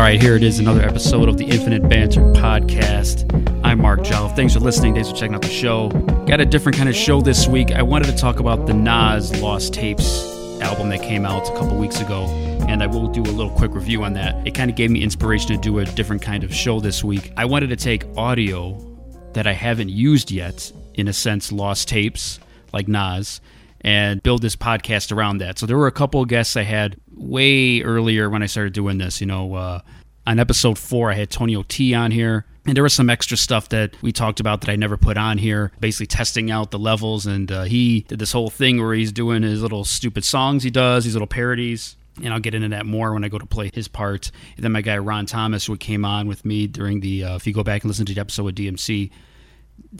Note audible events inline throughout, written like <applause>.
All right, here it is, another episode of the Infinite Banter podcast. I'm Mark Jolliff. Thanks for listening. Thanks for checking out the show. Got a different kind of show this week. I wanted to talk about the Nas Lost Tapes album that came out a couple weeks ago, and I will do a little quick review on that. It kind of gave me inspiration to do a different kind of show this week. I wanted to take audio that I haven't used yet, in a sense, lost tapes like Nas, and build this podcast around that. So there were a couple of guests I had way earlier when I started doing this. You know, uh, on episode four, I had Tonio T on here. And there was some extra stuff that we talked about that I never put on here, basically testing out the levels. And uh, he did this whole thing where he's doing his little stupid songs he does, these little parodies. And I'll get into that more when I go to play his part. And then my guy Ron Thomas, who came on with me during the, uh, if you go back and listen to the episode with DMC,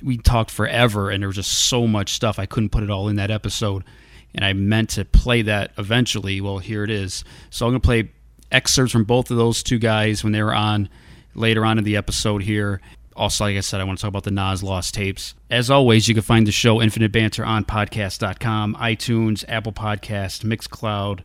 we talked forever and there was just so much stuff I couldn't put it all in that episode and I meant to play that eventually. Well, here it is. So I'm going to play excerpts from both of those two guys when they were on later on in the episode here. Also, like I said, I want to talk about the Nas Lost tapes. As always, you can find the show Infinite Banter on podcast.com, iTunes, Apple Podcast, Mixcloud,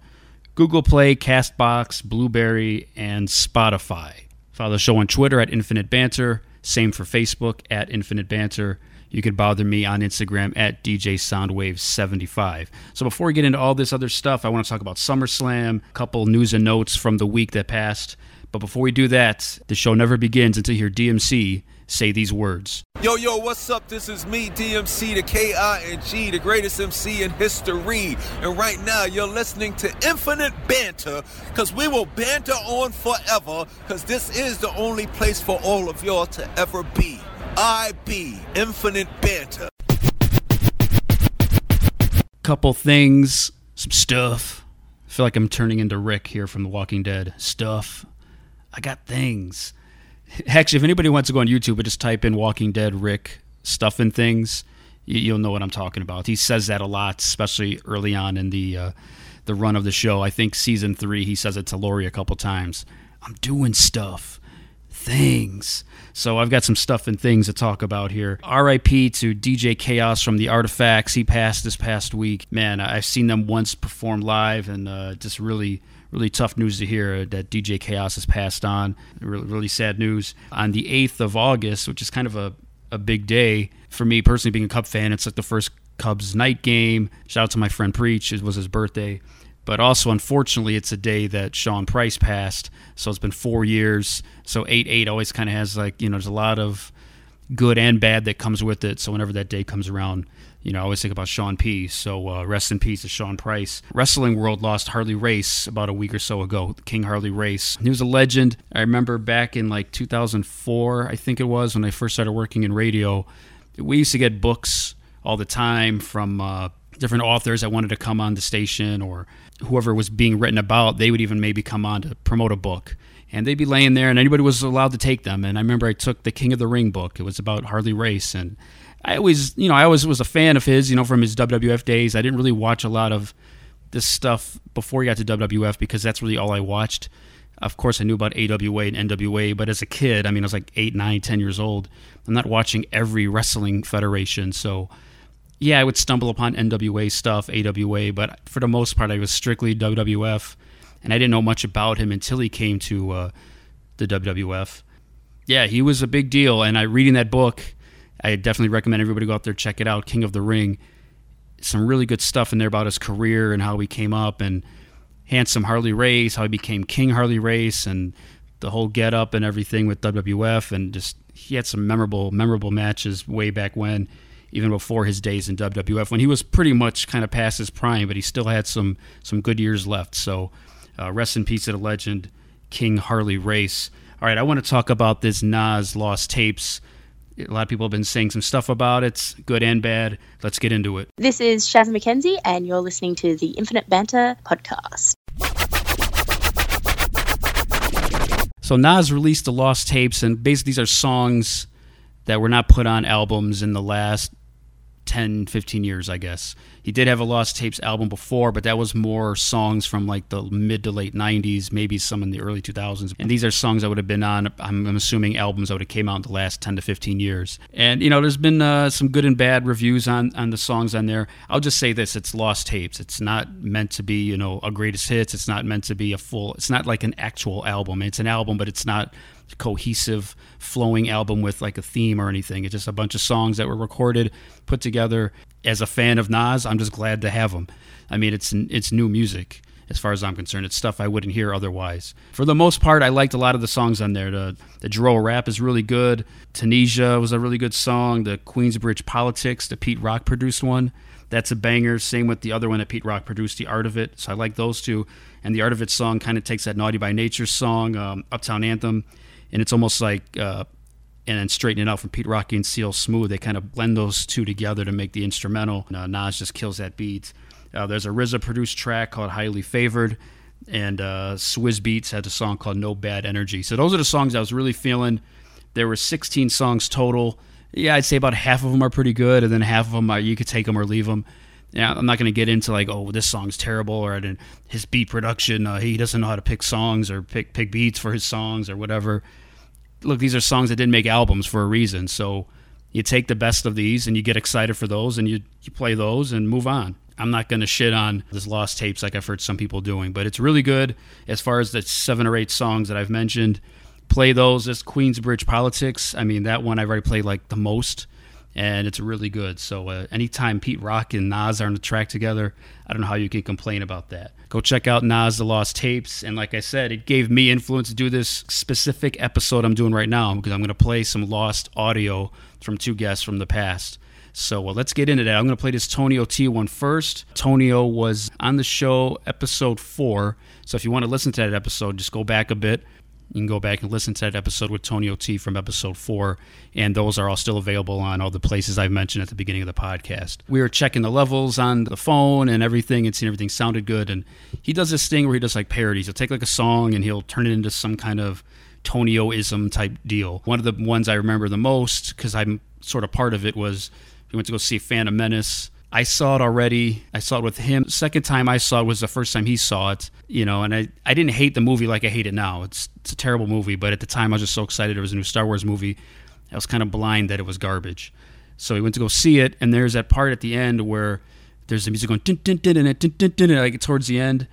Google Play, Castbox, Blueberry, and Spotify. Follow the show on Twitter at Infinite Banter. Same for Facebook at Infinite Banter. You could bother me on Instagram at DJ Soundwave75. So before we get into all this other stuff, I want to talk about SummerSlam, a couple news and notes from the week that passed. But before we do that, the show never begins until you hear DMC say these words. Yo, yo, what's up? This is me, DMC, the K-I-N-G, the greatest MC in history. And right now, you're listening to Infinite Banter, because we will banter on forever, because this is the only place for all of y'all to ever be. IB, Infinite Banter. Couple things, some stuff. I feel like I'm turning into Rick here from The Walking Dead. Stuff. I got things. Actually, if anybody wants to go on YouTube and just type in Walking Dead Rick stuff and things, you'll know what I'm talking about. He says that a lot, especially early on in the uh, the run of the show. I think season three, he says it to Lori a couple times. I'm doing stuff, things. So I've got some stuff and things to talk about here. RIP to DJ Kaos from the Artifacts. He passed this past week. Man, I've seen them once perform live, and uh, just really really tough news to hear that DJ Kaos has passed on. Really, really sad news. On the 8th of August, which is kind of a, a big day for me personally, being a Cup fan, it's like the first Cubs night game. Shout out to my friend Preach. It was his birthday. But also, unfortunately, it's a day that Sean Price passed. So it's been four years. So 8 8 always kind of has like, you know, there's a lot of good and bad that comes with it. So whenever that day comes around, you know, I always think about Sean P. So uh, rest in peace to Sean Price. Wrestling World lost Harley Race about a week or so ago. King Harley Race. He was a legend. I remember back in like 2004, I think it was, when I first started working in radio. We used to get books all the time from uh, different authors that wanted to come on the station or whoever was being written about. They would even maybe come on to promote a book. And they'd be laying there and anybody was allowed to take them. And i remember i took the king of the ring book. It was about harley race. And i always you know i always was a fan of his you know from his wwf days. I didn't really watch a lot of this stuff before he got to wwf because that's really all i watched. Of course i knew about awa and nwa but as a kid i mean i was like 8 9 10 years old. I'm not watching every wrestling federation. So yeah i would stumble upon nwa stuff awa but for the most part i was strictly wwf and I didn't know much about him until he came to uh, the WWF. Yeah, he was a big deal, and I reading that book, I definitely recommend everybody go out there check it out. King of the Ring, some really good stuff in there about his career and how he came up, and handsome Harley Race, how he became King Harley Race, and the whole get up and everything with WWF, and just he had some memorable memorable matches way back when even before his days in WWF when he was pretty much kind of past his prime, but he still had some some good years left. So uh, rest in peace to the legend, King Harley Race. All right, I want to talk about this Nas Lost Tapes. A lot of people have been saying some stuff about it, good and bad. Let's get into it. This is Shaz McKenzie, and you're listening to the Infinite Banter podcast. So Nas released the Lost Tapes, and basically these are songs that were not put on albums in the last 10, 15 years, I guess. He did have a Lost Tapes album before, but that was more songs from like the mid to late 90s, maybe some in the early 2000s. And these are songs that would have been on, I'm, I'm assuming, albums that would have came out in the last 10 to 15 years. And, you know, there's been uh, some good and bad reviews on, on the songs on there. I'll just say this it's Lost Tapes. It's not meant to be, you know, a greatest hits. It's not meant to be a full, it's not like an actual album. It's an album, but it's not cohesive flowing album with like a theme or anything. It's just a bunch of songs that were recorded put together as a fan of Nas. I'm just glad to have them I mean it's it's new music as far as I'm concerned. It's stuff I wouldn't hear otherwise. For the most part I liked a lot of the songs on there. The the Dro rap is really good. Tanasia was a really good song. The Queensbridge Politics the Pete Rock produced one. That's a banger. Same with the other one that Pete Rock produced, The Art of It. So I like those two. And the Art of It song kind of takes that Naughty by Nature song, um, Uptown Anthem, and it's almost like uh, and then straighten it out from Pete Rocky and CL Smooth. They kind of blend those two together to make the instrumental. Uh, Nas just kills that beat. Uh, there's a RZA produced track called Highly Favored, and uh, Swizz Beatz had a song called No Bad Energy. So those are the songs I was really feeling. There were 16 songs total. Yeah, I'd say about half of them are pretty good, and then half of them are you could take them or leave them. Yeah, I'm not going to get into like, oh, this song's terrible, or his beat production, uh, he doesn't know how to pick songs or pick pick beats for his songs or whatever look, these are songs that didn't make albums for a reason. So you take the best of these and you get excited for those and you, you play those and move on. I'm not going to shit on this lost tapes like I've heard some people doing, but it's really good as far as the seven or eight songs that I've mentioned. Play those. This Queensbridge Politics. I mean, that one I've already played like the most, and it's really good. So uh, anytime Pete Rock and Nas are on the track together, I don't know how you can complain about that. Go check out Nas The Lost Tapes. And like I said, it gave me influence to do this specific episode I'm doing right now because I'm going to play some lost audio from two guests from the past. So well, let's get into that. I'm going to play this Tonio T one first. Tonio was on the show episode four. So if you want to listen to that episode, just go back a bit. You can go back and listen to that episode with Tonio T from episode four, and those are all still available on all the places I've mentioned at the beginning of the podcast. We were checking the levels on the phone and everything and seeing everything sounded good. And he does this thing where he does like parodies. He'll take like a song and he'll turn it into some kind of Tonio-ism type deal. One of the ones I remember the most, because I'm sort of part of it, was we went to go see Phantom Menace I saw it already. I saw it with him. Second time I saw it was the first time he saw it, you know, and I, I didn't hate the movie like I hate it now. It's, it's a terrible movie, but at the time I was just so excited. It was a new Star Wars movie. I was kind of blind that it was garbage. So we went to go see it, and there's that part at the end where there's the music going, dun, dun, dun, like towards the end.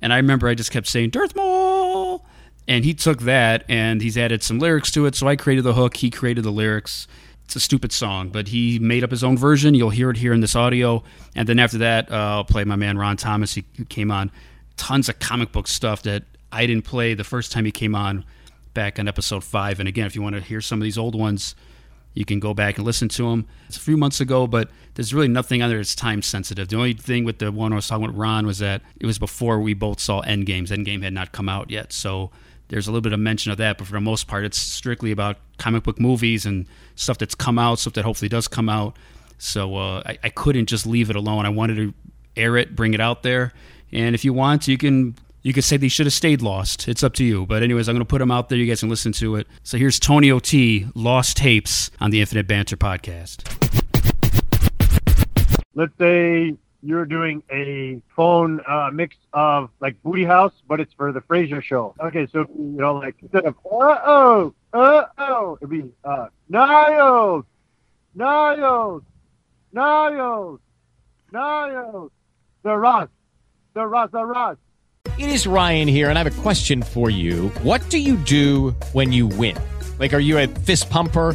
And I remember I just kept saying, Darth Maul! And he took that and he's added some lyrics to it. So I created the hook, he created the lyrics it's a stupid song, but he made up his own version. You'll hear it here in this audio. And then after that, uh, I'll play my man Ron Thomas. He came on tons of comic book stuff that I didn't play the first time he came on back on episode five. And again, if you want to hear some of these old ones, you can go back and listen to them. It's a few months ago, but there's really nothing on there that's time sensitive. The only thing with the one I was talking with Ron was that it was before we both saw Endgames. Endgame had not come out yet, so there's a little bit of mention of that, but for the most part, it's strictly about comic book movies and stuff that's come out, stuff that hopefully does come out. So uh, I, I couldn't just leave it alone. I wanted to air it, bring it out there, and if you want, you can you could say they should have stayed lost. It's up to you. But anyways, I'm going to put them out there. You guys can listen to it. So here's Tonio T Lost Tapes on the Infinite Banter podcast. Let's say you're doing a phone uh, mix of like Booty House, but it's for the Frasier show. Okay, so you know, like instead of uh oh, uh oh, it'd be uh Niles, Niles, Niles, Niles, the Ross, the Ross, the Ross. It is Ryan here, and I have a question for you. What do you do when you win? Like, are you a fist pumper?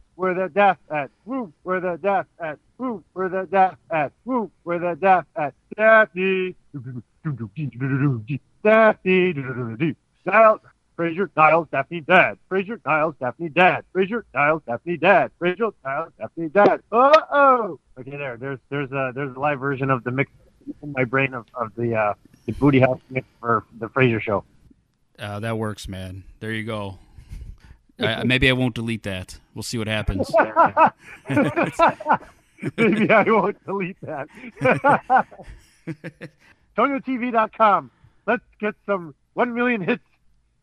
Where the deaf at? Woo, where the deaf at? Woo, where the deaf at? Woo, where the deaf at? Daphne. Daphne. Niles, Frasier, Niles, Daphne, Dad. Frasier, Niles, Daphne, Dad. Frasier, Niles, Daphne, Dad. Frasier, Niles, Daphne, Dad. Uh oh. Okay, there. There's there's a there's a live version of the mix in my brain of, of the uh the booty house mix for the Frasier show. Uh, that works, man. There you go. Maybe I won't delete that. We'll see what happens. <laughs> Maybe I won't delete that. <laughs> TonioTV.com. Let's get some 1 million hits.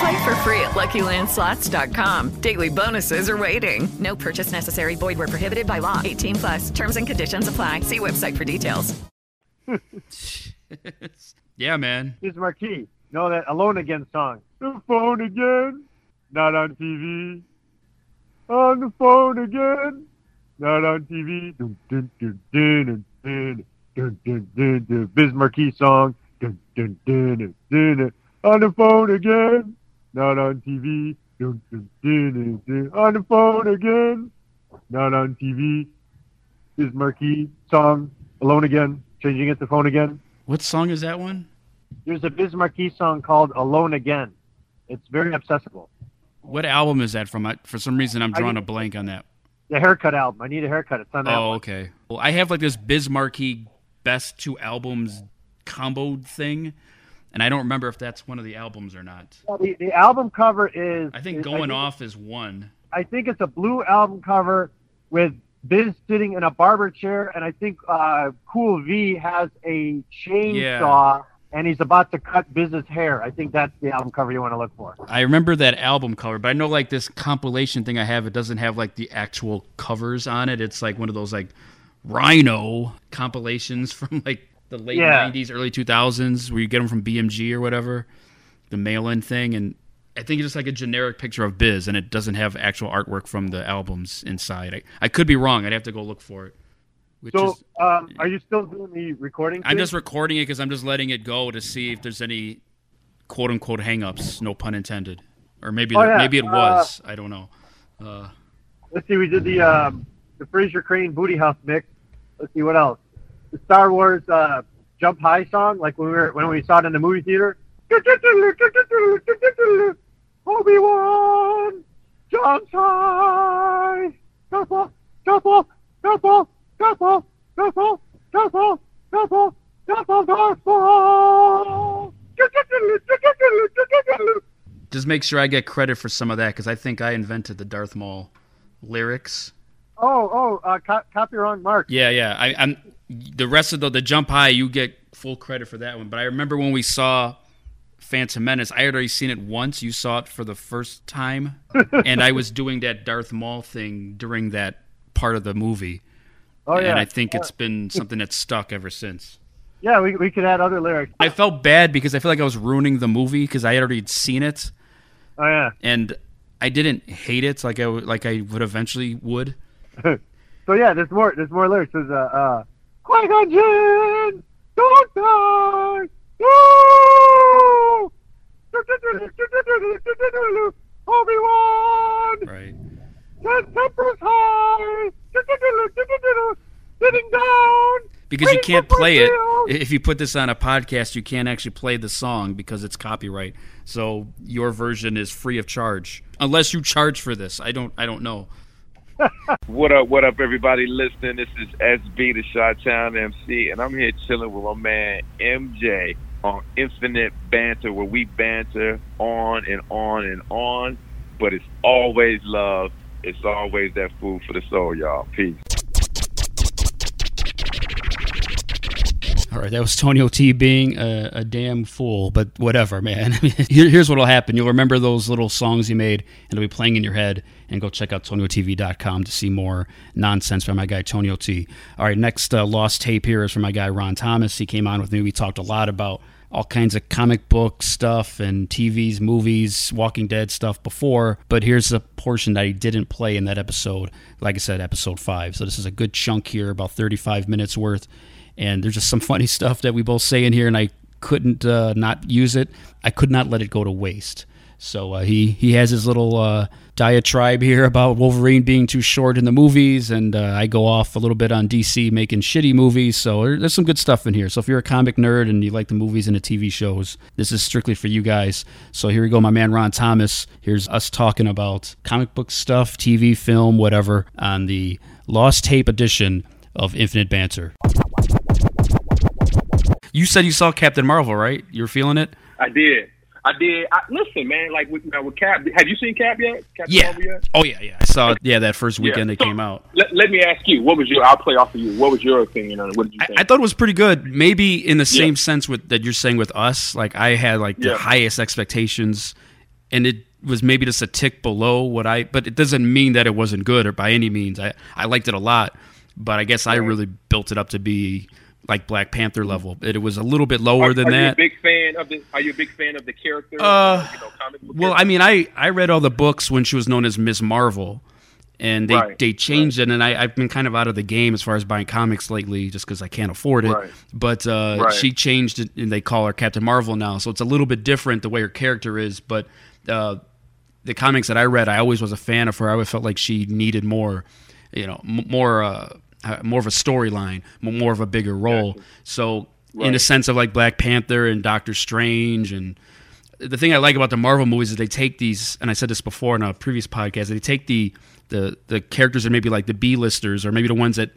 Play for free at LuckyLandSlots.com. Daily bonuses are waiting. No purchase necessary. Void were prohibited by law. 18 plus. Terms and conditions apply. See website for details. yeah, man. Here's Markie. Know that Alone Again song. The phone again. Not on TV. On the phone again. Not on TV. Dun, dun, dun, dun, dun, dun, dun, dun, dun. Biz Markie song. Dun, dun, dun, dun, dun, dun. On the phone again. Not on TV. Dun, dun, dun. On the phone again. Not on TV. Biz Markie song. Alone again. Changing it to phone again. What song is that one? There's a Biz Markie song called Alone Again. It's very accessible. What album is that from? I, for some reason, I'm drawing a blank on that. The haircut album. I need a haircut. It's on that Oh, one. okay. Well, I have like this Biz Markie best two albums combo thing, and I don't remember if that's one of the albums or not. Well, The, the album cover is. I think is- Going think- Off is one. I think it's a blue album cover with Biz sitting in a barber chair, and I think uh, Cool V has a chainsaw, and he's about to cut Biz's hair. I think that's the album cover you want to look for. I remember that album cover, but I know like this compilation thing I have, it doesn't have like the actual covers on it. It's like one of those like Rhino compilations <laughs> from like the late Yeah. 90s, early 2000s, where you get them from BMG or whatever, the mail-in thing, and I think it's just like a generic picture of Biz, and it doesn't have actual artwork from the albums inside. I, I could be wrong. I'd have to go look for it. So, is, um, are you still doing the recording? I'm thing? just recording it because I'm just letting it go to see if there's any quote unquote hangups. No pun intended. or maybe Oh, yeah. maybe it Uh, was. I don't know. Uh, Let's see, we did the um, the Frasier Crane Booty House mix. Let's see what else. The Star Wars uh, Jump High song, like when we were when we saw it in the movie theater. Obi Wan jumps high. Off, jump off, jump off, jump off, Darth Maul. just make sure I get credit for some of that because I think I invented the Darth Maul lyrics. Oh, oh, uh, co- copy wrong mark. Yeah, yeah. I, I'm the rest of the the jump high. You get full credit for that one. But I remember when we saw Phantom Menace. I had already seen it once. You saw it for the first time, <laughs> and I was doing that Darth Maul thing during that part of the movie. Oh, yeah. And I think it's been something that's stuck ever since. Yeah, we, we could add other lyrics. I felt bad because I feel like I was ruining the movie because I had already seen it, Oh yeah. and I didn't hate it like I like I would eventually would. <laughs> so yeah, there's more. There's more lyrics. There's uh, uh Qui Gon Jinn, don't die. No. Obi Wan. Right. Ten tempers high. Sitting down. Because you can't play it if you put this on a podcast. You can't actually play the song because it's copyright. So your version is free of charge, unless you charge for this. I don't. I don't know. What up, what up, everybody listening? This is SB, the Shot Town MC, and I'm here chilling with my man MJ on Infinite Banter, where we banter on and on and on, but it's always love. It's always that food for the soul, y'all. Peace. All right, that was Tony T being a, a damn fool, but whatever, man. <laughs> Here, here's what'll happen: you'll remember those little songs you made, and they'll be playing in your head. And go check out TonioTV.com to see more nonsense from my guy Tony T. All right, next uh, lost tape here is from my guy Ron Thomas. He came on with me. We talked a lot about all kinds of comic book stuff and TVs, movies, Walking Dead stuff before, but here's a portion that he didn't play in that episode. Like I said, episode five. So this is a good chunk here, about 35 minutes worth and there's just some <laughs> funny stuff that we both say in here, and I couldn't uh, not use it. I could not let it go to waste. So uh, he he has his little uh, diatribe here about Wolverine being too short in the movies, and uh, I go off a little bit on DC making shitty movies. So there's some good stuff in here. So if you're a comic nerd and you like the movies and the TV shows, this is strictly for you guys. So here we go, my man Ron Thomas. Here's us talking about comic book stuff, TV, film, whatever, on the Lost Tape edition of Infinite Banter. You said you saw Captain Marvel, right? You were feeling it? I did. I did. I, listen, man, like with, now with Cap, have you seen Cap yet? Captain Yeah. Marvel yet? Oh yeah, yeah. I saw it. Yeah, that first Yeah. weekend it So, came out. Let, let me ask you, what was your? I'll play off of you. What was your opinion on it? What did you think? I thought it was pretty good. Maybe in the Yeah. same sense with that you're saying with us. Like I had like the Yeah. highest expectations, and it was maybe just a tick below what I. But it doesn't mean that it wasn't good or by any means. I I liked it a lot, but I guess I really built it up to be like Black Panther level. It, was a little bit lower are, than are you a that. big fan of the? Are you a big fan of the character? Uh, you know, comic book Well, I mean, I, I read all the books when she was known as Miss Marvel, and they, Right, they changed it, and I, I've been kind of out of the game as far as buying comics lately, just because I can't afford it. Right. But uh, Right. she changed it, and they call her Captain Marvel now, so it's a little bit different the way her character is. But uh, the comics that I read, I always was a fan of her. I always felt like she needed more, you know, m- more uh, uh, Uh, more of a storyline, more of a bigger role. So, in the Right. sense of like Black Panther and Doctor Strange and the thing I like about the Marvel movies is they take these, and I said this before in a previous podcast, they take the the the characters that maybe like the B listers or maybe the ones that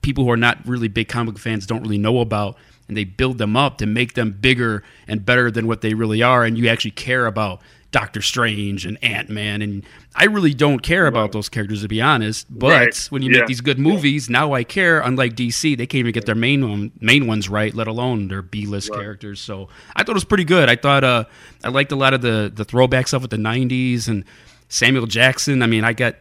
people who are not really big comic book fans don't really know about, and they build them up to make them bigger and better than what they really are, and you actually care about Doctor Strange and Ant Man, and I really don't care about those characters to be honest. But Right. when you Yeah. make these good movies, now I care. Unlike DC, they can't even get their main one, main ones right, let alone their B list characters. So I thought it was pretty good. I thought uh, I liked a lot of the the throwback stuff with the '90s and Samuel Jackson. I mean, I got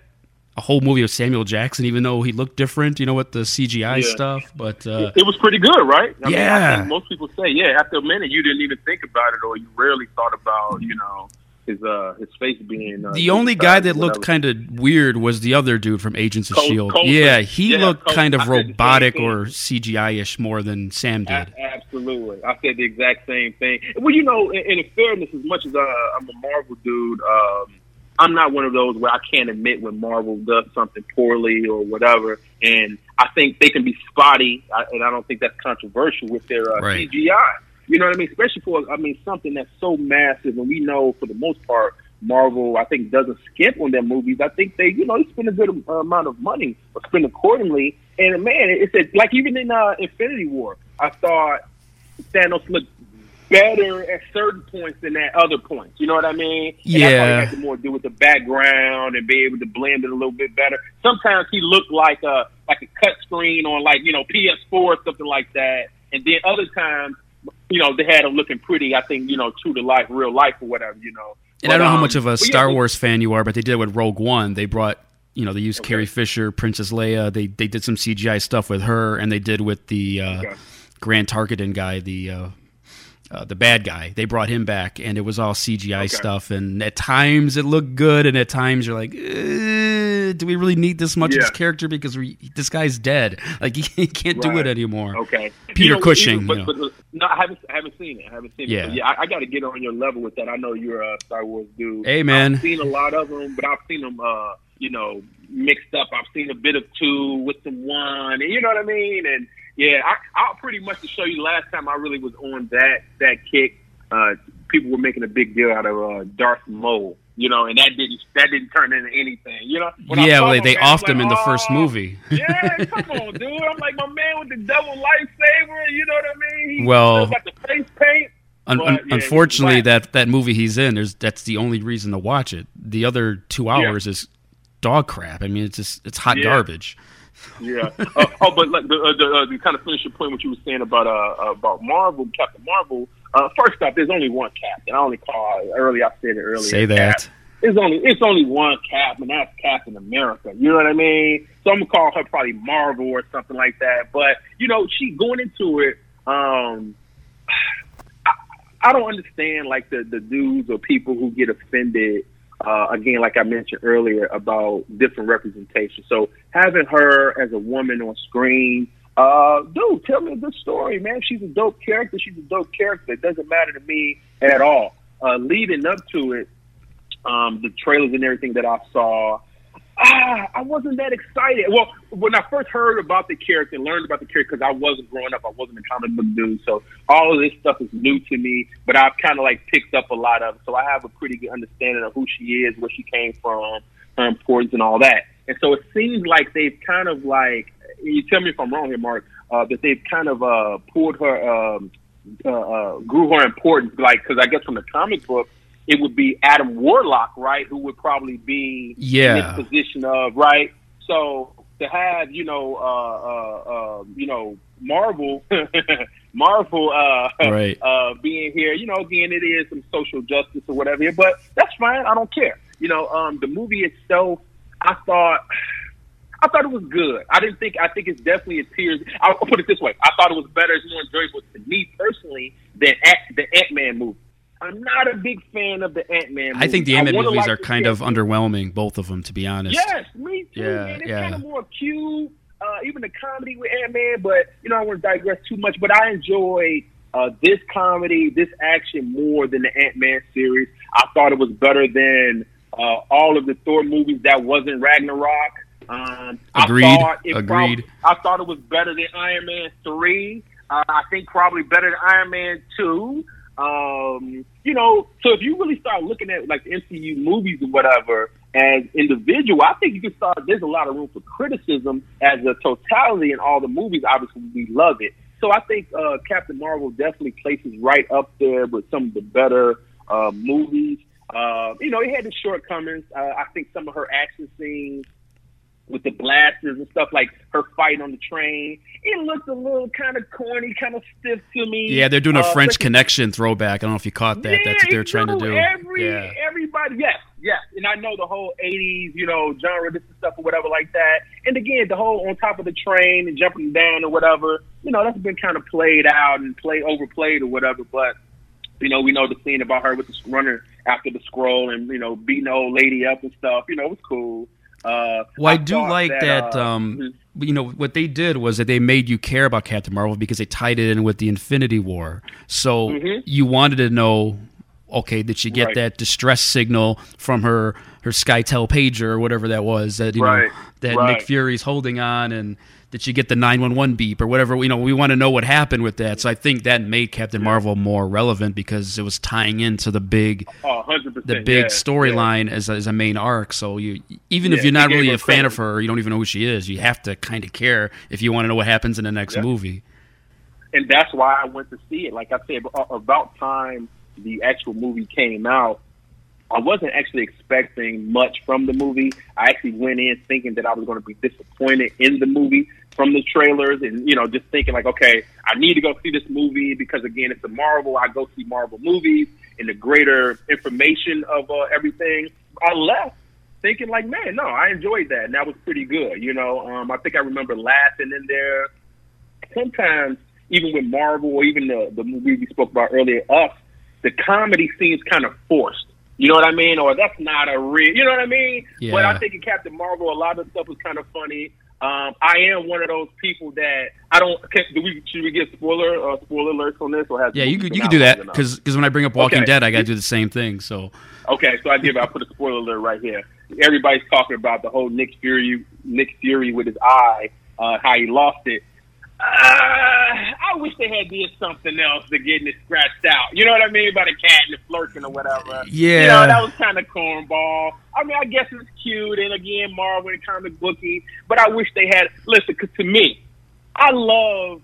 a whole movie of Samuel Jackson, even though he looked different, you know, with the CGI Yeah. stuff. But uh, it was pretty good, right? I Mean, Yeah. Think most people say, yeah. After a minute, you didn't even think about it, or you rarely thought about, you know, his uh his face being uh, The only guy that looked kind of weird was the other dude from Agents of Col- Shield. Yeah, he Yeah, looked kind of said the same robotic or CGI ish more than Sam did. A- absolutely, I said the exact same thing. Well, you know, in, in fairness, as much as uh, I'm a Marvel dude, um, I'm not one of those where I can't admit when Marvel does something poorly or whatever. And I think they can be spotty, I- and I don't think that's controversial with their uh, Right. CGI. You know what I mean? Especially for I mean something that's so massive, and we know for the most part, Marvel I think doesn't skimp on their movies. I think they you know they spend a good uh, amount of money or spend accordingly. And man, it's a, like even in uh, Infinity War, I thought Thanos looked better at certain points than at other points. You know what I mean? And that Yeah. had to do with the background and be able to blend it a little bit better. Sometimes he looked like a like a cut screen on like you know PS4 or something like that, and then other times. You know, they had him looking pretty. I think you know, true to life, real life, or whatever. You know, And I don't know how um, much of a but yeah, Star but- Wars fan you are, but they did it with Rogue One. They brought, you know, they used Carrie Fisher, Princess Leia. They they did some CGI stuff with her, and they did with the uh, Okay. Grant Targeton guy, the uh, uh, the bad guy. They brought him back, and it was all CGI stuff. And at times it looked good, and at times you're like, eh, do we really need this much of Yeah. this character? Because we, this guy's dead. <laughs> Like he, he can't do it anymore. Okay. Peter You know, Cushing. even- But, you know. but, no, I haven't, I haven't seen it. I haven't seen Yeah. it. But yeah, I, I got to get on your level with that. I know you're a Star Wars dude. Hey, man. I've seen a lot of them, but I've seen them, uh, you know, mixed up. I've seen a bit of two with some one, and you know what I mean. And yeah, I, I'll pretty much to show you. Last time I really was on that that kick, uh, people were making a big deal out of uh, Darth Maul. You know, and that didn't that didn't turn into anything. You know, When yeah, well, they, they man, I was offed him in the like, first "Oh, movie. yeah, <laughs> come on, dude. I'm like my man with the double lightsaber. You know what I mean? He Well- got the face paint. Un- but, un- yeah, unfortunately, that that movie he's in, there's that's the only reason to watch it. The other two hours is dog crap. I mean, it's just it's hot Yeah. garbage. Yeah. uh, oh, but like the, uh, the, uh, to kind of finish your point, what you were saying about uh about Marvel, Captain Marvel. Uh, first up, there's only one Captain. I only call earlier. I said it earlier. Say that. Cap. It's only it's only one Cap, and that's Captain America. You know what I mean? So I'm gonna call her probably Marvel or something like that. But you know, she going into it. Um, I, I don't understand like the the dudes or people who get offended. Uh, again, like I mentioned earlier about different representation. So having her as a woman on screen, uh, dude, tell me a good story, man. She's a dope character. She's a dope character. It doesn't matter to me at all. Uh, leading up to it, um, the trailers and everything that I saw, ah, I wasn't that excited. Well, when I first heard about the character learned about the character, because I wasn't growing up, I wasn't a comic book dude, so all of this stuff is new to me. But I've kind of like picked up a lot of so I have a pretty good understanding of who she is, where she came from, her importance, and all that. And so it seems like they've kind of like, you tell me if I'm wrong here, Mark, uh, that they've kind of uh, pulled her, um, uh, uh, grew her importance, like because I guess from the comic book it would be Adam Warlock, right, who would probably be Yeah. in this position of right. So to have you know, uh, uh, uh, you know, Marvel, <laughs> Marvel, uh, Right. <laughs> uh, being here, you know, again, it is some social justice or whatever, here, but that's fine. I don't care. You know, um, the movie itself, I thought. I thought it was good. I didn't think. I think it's definitely appears. I'll put it this way: I thought it was better. It's more enjoyable to me personally than Ant, the Ant Man movie. I'm not a big fan of the Ant Man. I think the Ant-Man movies like are kind of underwhelming, both of them, to be honest. Yes, me too. Yeah, man. It's yeah. kind of more cute. Uh, even the comedy with Ant Man, but you know I want to digress too much. But I enjoyed uh, this comedy, this action more than the Ant Man series. I thought it was better than uh, all of the Thor movies that wasn't Ragnarok. Um, Agreed. I thought it Agreed. prob- I thought it was better than Iron Man three. Uh, I think probably better than Iron Man two. Um, you know, so if you really start looking at like MCU movies or whatever as individual, I think you can start. There's a lot of room for criticism as a totality in all the movies. Obviously, we love it. So I think uh, Captain Marvel definitely places right up there with some of the better uh, movies. Uh, you know, it had its shortcomings. Uh, I think some of her action scenes with the blasters and stuff, like her fight on the train, it looked a little kind of corny, kind of stiff to me. Yeah, they're doing a Uh, French Connection throwback. I don't know if you caught that. That's what they're trying to do. Every yeah. everybody, yes, yes, and I know the whole '80s, you know, genre, this and stuff or whatever like that. And again, the whole on top of the train and jumping down or whatever, you know, that's been kind of played out and play overplayed or whatever. But you know, we know the scene about her with the runner after the scroll and you know beating the old lady up and stuff. You know, it was cool. Uh, Well, I, do like that. uh, um, you know what they did was that they made you care about Captain Marvel because they tied it in with the Infinity War. So Mhm. you wanted to know, okay, did she get Right. that distress signal from her her SkyTel pager or whatever that was that you Right, know that right. Nick Fury's holding on and. Did you get the 911 beep or whatever? You know, we want to know what happened with that. So I think that made Captain Marvel more relevant because it was tying into the big Oh, the big yeah, storyline as, a, as a main arc. So you even Yeah, if you're not really a fan credit. of her, or you don't even know who she is. You have to kind of care if you want to know what happens in the next Yeah. movie. and that's why I went to see it. Like I said, about time the actual movie came out, I wasn't actually expecting much from the movie. I actually went in thinking that I was going to be disappointed in the movie from the trailers, and you know, just thinking like, okay, I need to go see this movie because again, it's a Marvel. I go see Marvel movies and the greater information of uh, everything. I left thinking like, man, no, I enjoyed that, and that was pretty good. You know, um, I think I remember laughing in there sometimes even with Marvel or even the the movie we spoke about earlier, Us, the comedy seems kind of forced. You know what I mean? Or that's not a real. You know what I mean? But I think in Captain Marvel, a lot of the stuff was kind of funny. Um, I am one of those people that I don't. Can, do we should we get spoiler uh, spoiler alerts on this or has Yeah, you could you could do that enough? because when I bring up Walking Okay. Dead, I got to do the same thing. So Okay, so I give. I put a spoiler alert right here. Everybody's talking about the whole Nick Fury, Nick Fury with his eye, uh, how he lost it. Uh, I wish they had did something else to getting it scratched out. You know what I mean by the cat flirting or whatever. you Yeah. know that was kind of cornball. I mean, I guess it's cute and again Marvel and comic booky, but I wish they had. Listen, 'cause to me, I love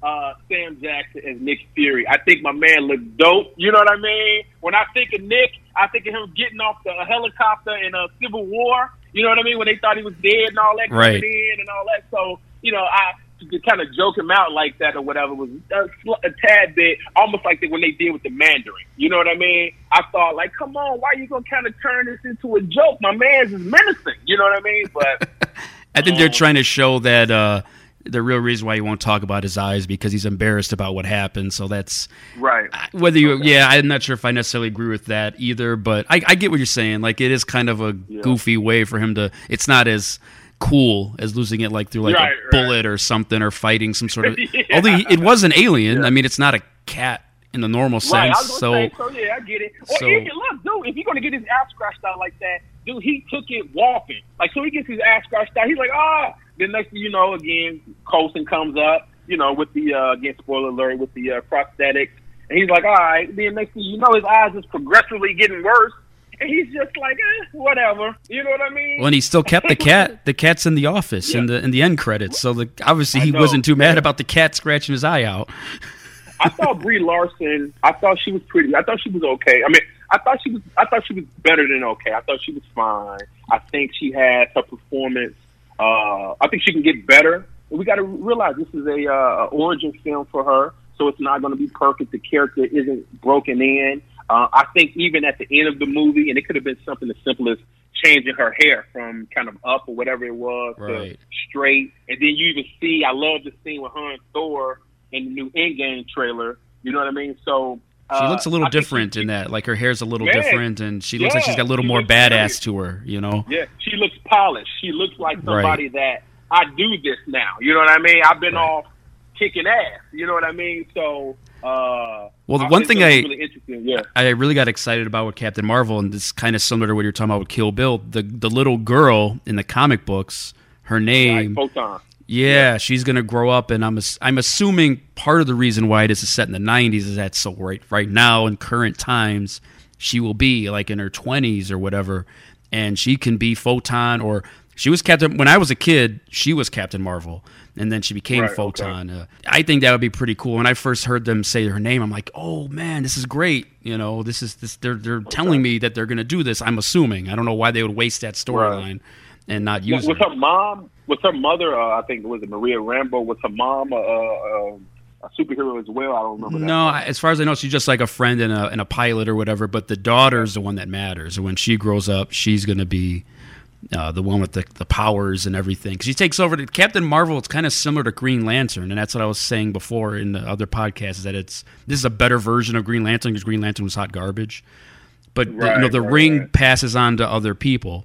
uh, Sam Jackson as Nick Fury. I think my man looked dope. You know what I mean? When I think of Nick, I think of him getting off the helicopter in a Civil War. You know what I mean? When they thought he was dead and all that Right. coming in and all that. So you know, I to kind of joke him out like that or whatever was a, a tad bit almost like when they did with the Mandarin. You know what I mean? I thought like, come on, why are you gonna kind of turn this into a joke? My man's is menacing. You know what I mean? But <laughs> I think they're trying to show that uh, the real reason why he won't talk about his eyes because he's embarrassed about what happened. So that's right. whether you yeah i'm not sure if i necessarily agree with that either but i, I get what you're saying like it is kind of a goofy way for him to it's not as cool as losing it like through like Right, a right. bullet or something or fighting some sort of <laughs> Yeah. although he- it was an alien i mean it's not a cat in the normal Right, sense was so say, so yeah, I get it. Or so- even look, dude, if you're gonna get his ass scratched out like that, dude, he took it walking. Like so, he gets his ass scratched out. He's like, ah. Then next thing you know, again, Coulson comes up, you know, with the uh, again, spoiler alert, with the uh, prosthetics, and he's like, all right. Then next thing you know, his eyes is progressively getting worse, <laughs> he's just like, eh, whatever. You know what I mean? well, and he still kept the <laughs> cat the cat's in the office in the in the end credits so the obviously he wasn't too mad about the cat scratching his eye out I <laughs> thought Brie Larson. I thought she was pretty. I thought she was okay. I mean, I thought she was. I thought she was better than okay. I thought she was fine. I think she had her performance. Uh, I think she can get better. And we got to realize this is a uh, origin film for her, so it's not going to be perfect. The character isn't broken in. Uh, I think even at the end of the movie, and it could have been something as simple as changing her hair from kind of up or whatever it was Right. to straight, and then you even see. I love the scene with her and Thor in the new Endgame trailer. You know what I mean? So She uh, looks a little think different in that. Like her hair's a little Yeah. different, and she looks like she's got a little more badass to her. You know. Yeah, she looks polished. She looks like Right. somebody that I do this now. You know what I mean? I've been off kicking ass. You know what I mean? So, uh, Well, the one thing I- really. Yeah, I really got excited about with Captain Marvel, and it's kind of similar to what you're talking about with Kill Bill. The the little girl in the comic books, her name, Photon. yeah, she's gonna grow up, and I'm I'm assuming part of the reason why this is set in the '90s is that so right right now in current times, she will be like in her 20s or whatever, and she can be Photon or she was Captain when I was a kid. She was Captain Marvel, and then she became Right, okay. Photon. Uh, I think that would be pretty cool. When I first heard them say her name, I'm like, oh man, this is great. You know, this is this. They're they're telling me that they're gonna do this. I'm assuming. I don't know why they would waste that storyline and not use was it. her mom? Was her mother? Uh, I think was it Maria Rambeau? Was her mom uh, uh, a superhero as well? I don't remember. that. No, I- as far as I know, she's just like a friend and a, and a pilot or whatever. But the daughter's the one that matters. And when she grows up, she's going to be uh, the one with the, the powers and everything. Because she takes over. To, Captain Marvel, it's kind of similar to Green Lantern. And that's what I was saying before in the other podcast. is that it's this is a better version of Green Lantern because Green Lantern was hot garbage. but the, you know the right, ring passes on to other people.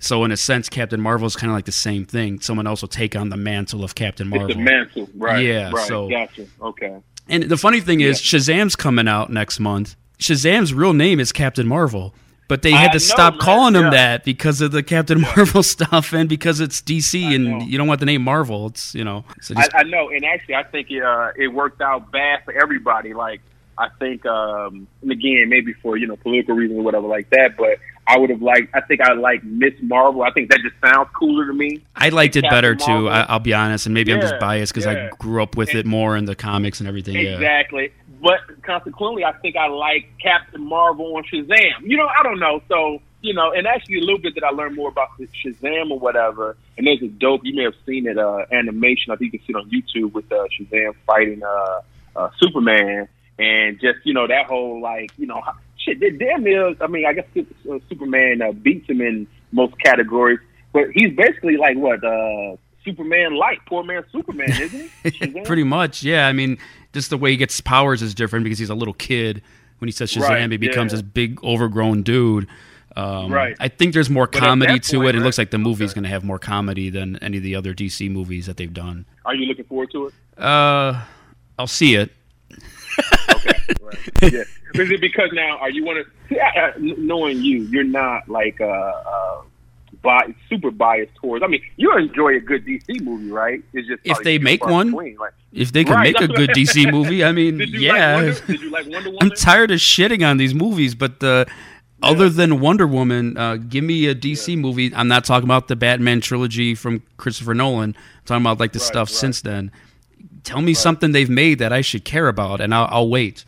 So in a sense, Captain Marvel is kind of like the same thing. Someone else will take on the mantle of Captain Marvel. It's the mantle, right? Yeah, right. so- gotcha. Okay. And the funny thing is, Shazam's coming out next month. Shazam's real name is Captain Marvel, but they had I to know, stop man, calling him that because of the Captain <laughs> Marvel stuff and because it's DC and you don't want the name Marvel. It's you know. So I, just, I know, and actually, I think it, uh, it worked out bad for everybody. Like, I think, um, and again, maybe for you know political reasons or whatever like that. But I would have liked. I think I like Miss Marvel. I think that just sounds cooler to me. I liked it Captain better too. Marvel. I, I'll be honest, and maybe I'm just biased because yeah. I grew up with it more in the comics and everything. Yeah. But consequently, I think I like Captain Marvel on Shazam. You know, I don't know. So, you know, and actually a little bit that I learned more about the Shazam or whatever. And there's a dope, you may have seen it, uh, animation. I think you can see it on YouTube with uh, Shazam fighting uh, uh, Superman. And just, you know, that whole, like, you know, shit, damn near, I mean, I guess uh, Superman uh, beats him in most categories. But he's basically like, what, uh, Superman light, poor man Superman, isn't he? <laughs> Pretty much, yeah. I mean, just the way he gets powers is different because he's a little kid. When he says Shazam, Right, he becomes yeah. this big, overgrown dude. Um, Right. I think there's more comedy to point, it. It right? looks like the movie's going to have more comedy than any of the other DC movies that they've done. Are you looking forward to it? Uh, I'll see it. <laughs> yeah. Is it because now are you want to <laughs> knowing you, you're not like uh, uh bi- super biased towards. I mean, you enjoy a good DC movie, right? It's just If they make one, like- if they can Right, make a good DC movie, I <laughs> mean, yeah. Like Wonder, like? I'm tired of shitting on these movies, but uh, other than Wonder Woman, uh, give me a DC movie. I'm not talking about the Batman trilogy from Christopher Nolan. I'm talking about like the stuff since then. Tell me something they've made that I should care about, and I'll, I'll wait.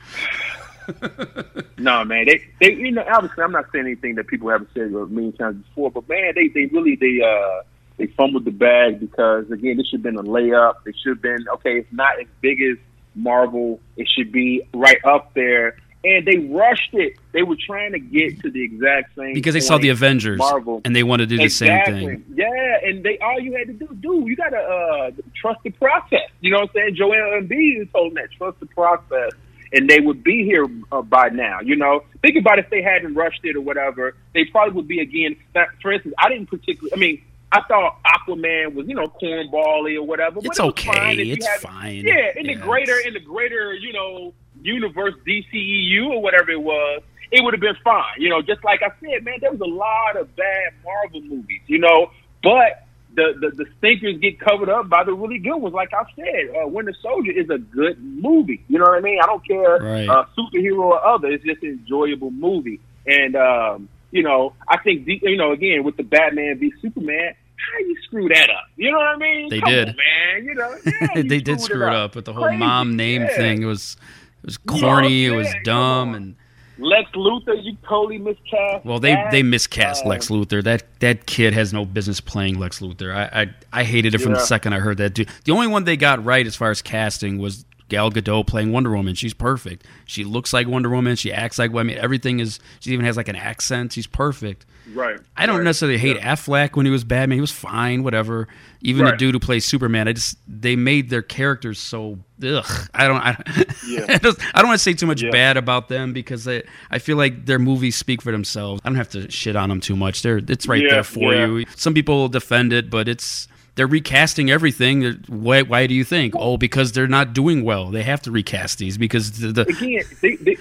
No, man. They, they, you know, obviously, I'm not saying anything that people haven't said a million times before, but man, they, they really, they, uh, they fumbled the bag because again, this should have been a layup. It should have been okay. It's not as big as Marvel. It should be right up there. And they rushed it. They were trying to get to the exact same Because they saw the Avengers Marvel and they want to do the exactly. same thing. Yeah, and they all you had to do, do you gotta uh, trust the process. You know what I'm saying? Joel Embiid told them that trust the process, and they would be here uh, by now. You know, think about if they hadn't rushed it or whatever, they probably would be again. For instance, I didn't particularly. I mean. I thought Aquaman was, you know, cornbally or whatever. but It's it okay. fine It's had- fine. Yeah, in the Yeah, greater, in the greater, you know, universe DCEU or whatever it was, it would have been fine. You know, just like I said, man, there was a lot of bad Marvel movies, you know, but the the, the stinkers get covered up by the really good ones. Like I said, uh, Winter Soldier is a good movie. You know what I mean? I don't care Right. uh, superhero or other. It's just an enjoyable movie. And um, you know, I think the, you know again with the Batman v Superman. How you screw that up? You know what I mean? They Come did. on, man. You know, <laughs> yeah, you they did screw it up with the whole Crazy. mom name Yeah. thing. It was it was You know corny. It was dumb, and Lex Luthor, you totally miscast. well, they that. they miscast Lex um, Luthor. That that kid has no business playing Lex Luthor. I I, I hated it from the second I heard that. Dude. The only one they got right as far as casting was Gal Gadot playing Wonder Woman. She's perfect. She looks like Wonder Woman. She acts like I mean everything is. She even has like an accent. She's perfect. Right. I don't right. necessarily hate Affleck when he was Batman. He was fine, whatever. Even the dude who plays Superman, I just they made their characters so ugh. I don't. I, <laughs> Yeah. I, just, I don't want to say too much Yeah. bad about them because I, I feel like their movies speak for themselves. I don't have to shit on them too much. They're it's right Yeah, there for yeah. you. Some people defend it, but it's they're recasting everything. Why, why do you think? Oh, because they're not doing well. They have to recast these because the, the Again, they, they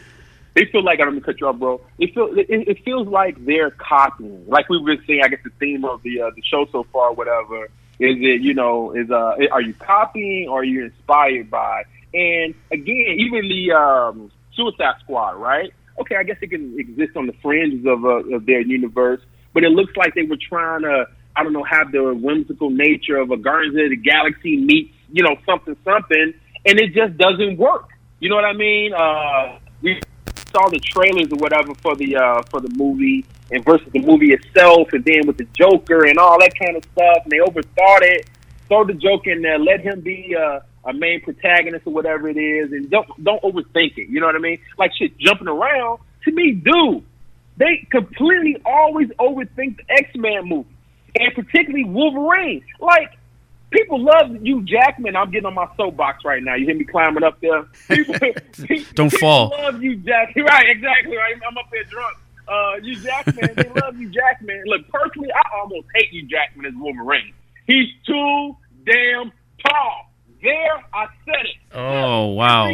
they feel like I'm gonna cut you off, bro. It feel it, it feels like they're copying. Like we were saying, I guess the theme of the uh, the show so far, whatever, is it you know is uh are you copying or are you inspired by? And again, even the um, Suicide Squad, right? Okay, I guess it can exist on the fringes of uh, of their universe, but it looks like they were trying to I don't know have the whimsical nature of a Guardians of the Galaxy meets you know something something, and it just doesn't work. You know what I mean? Uh, we saw the trailers or whatever for the uh, for the movie and versus the movie itself, and then with the Joker and all that kind of stuff, and they overthought it. Throw the Joker in there, let him be uh, a main protagonist or whatever it is, and don't don't overthink it. You know what I mean? Like shit, jumping around to me, dude. They completely always overthink the X Men movie, and particularly Wolverine. Like people love Hugh Jackman. I'm getting on my soapbox right now. You hear me climbing up there? People, <laughs> Don't people fall. Love Hugh Jackman. <laughs> Right, exactly. Right. I'm up there drunk. uh, Hugh Jackman. they love Hugh Jackman. Look, personally, I almost hate Hugh Jackman as Wolverine. He's too damn tall. There, I said it. Oh wow!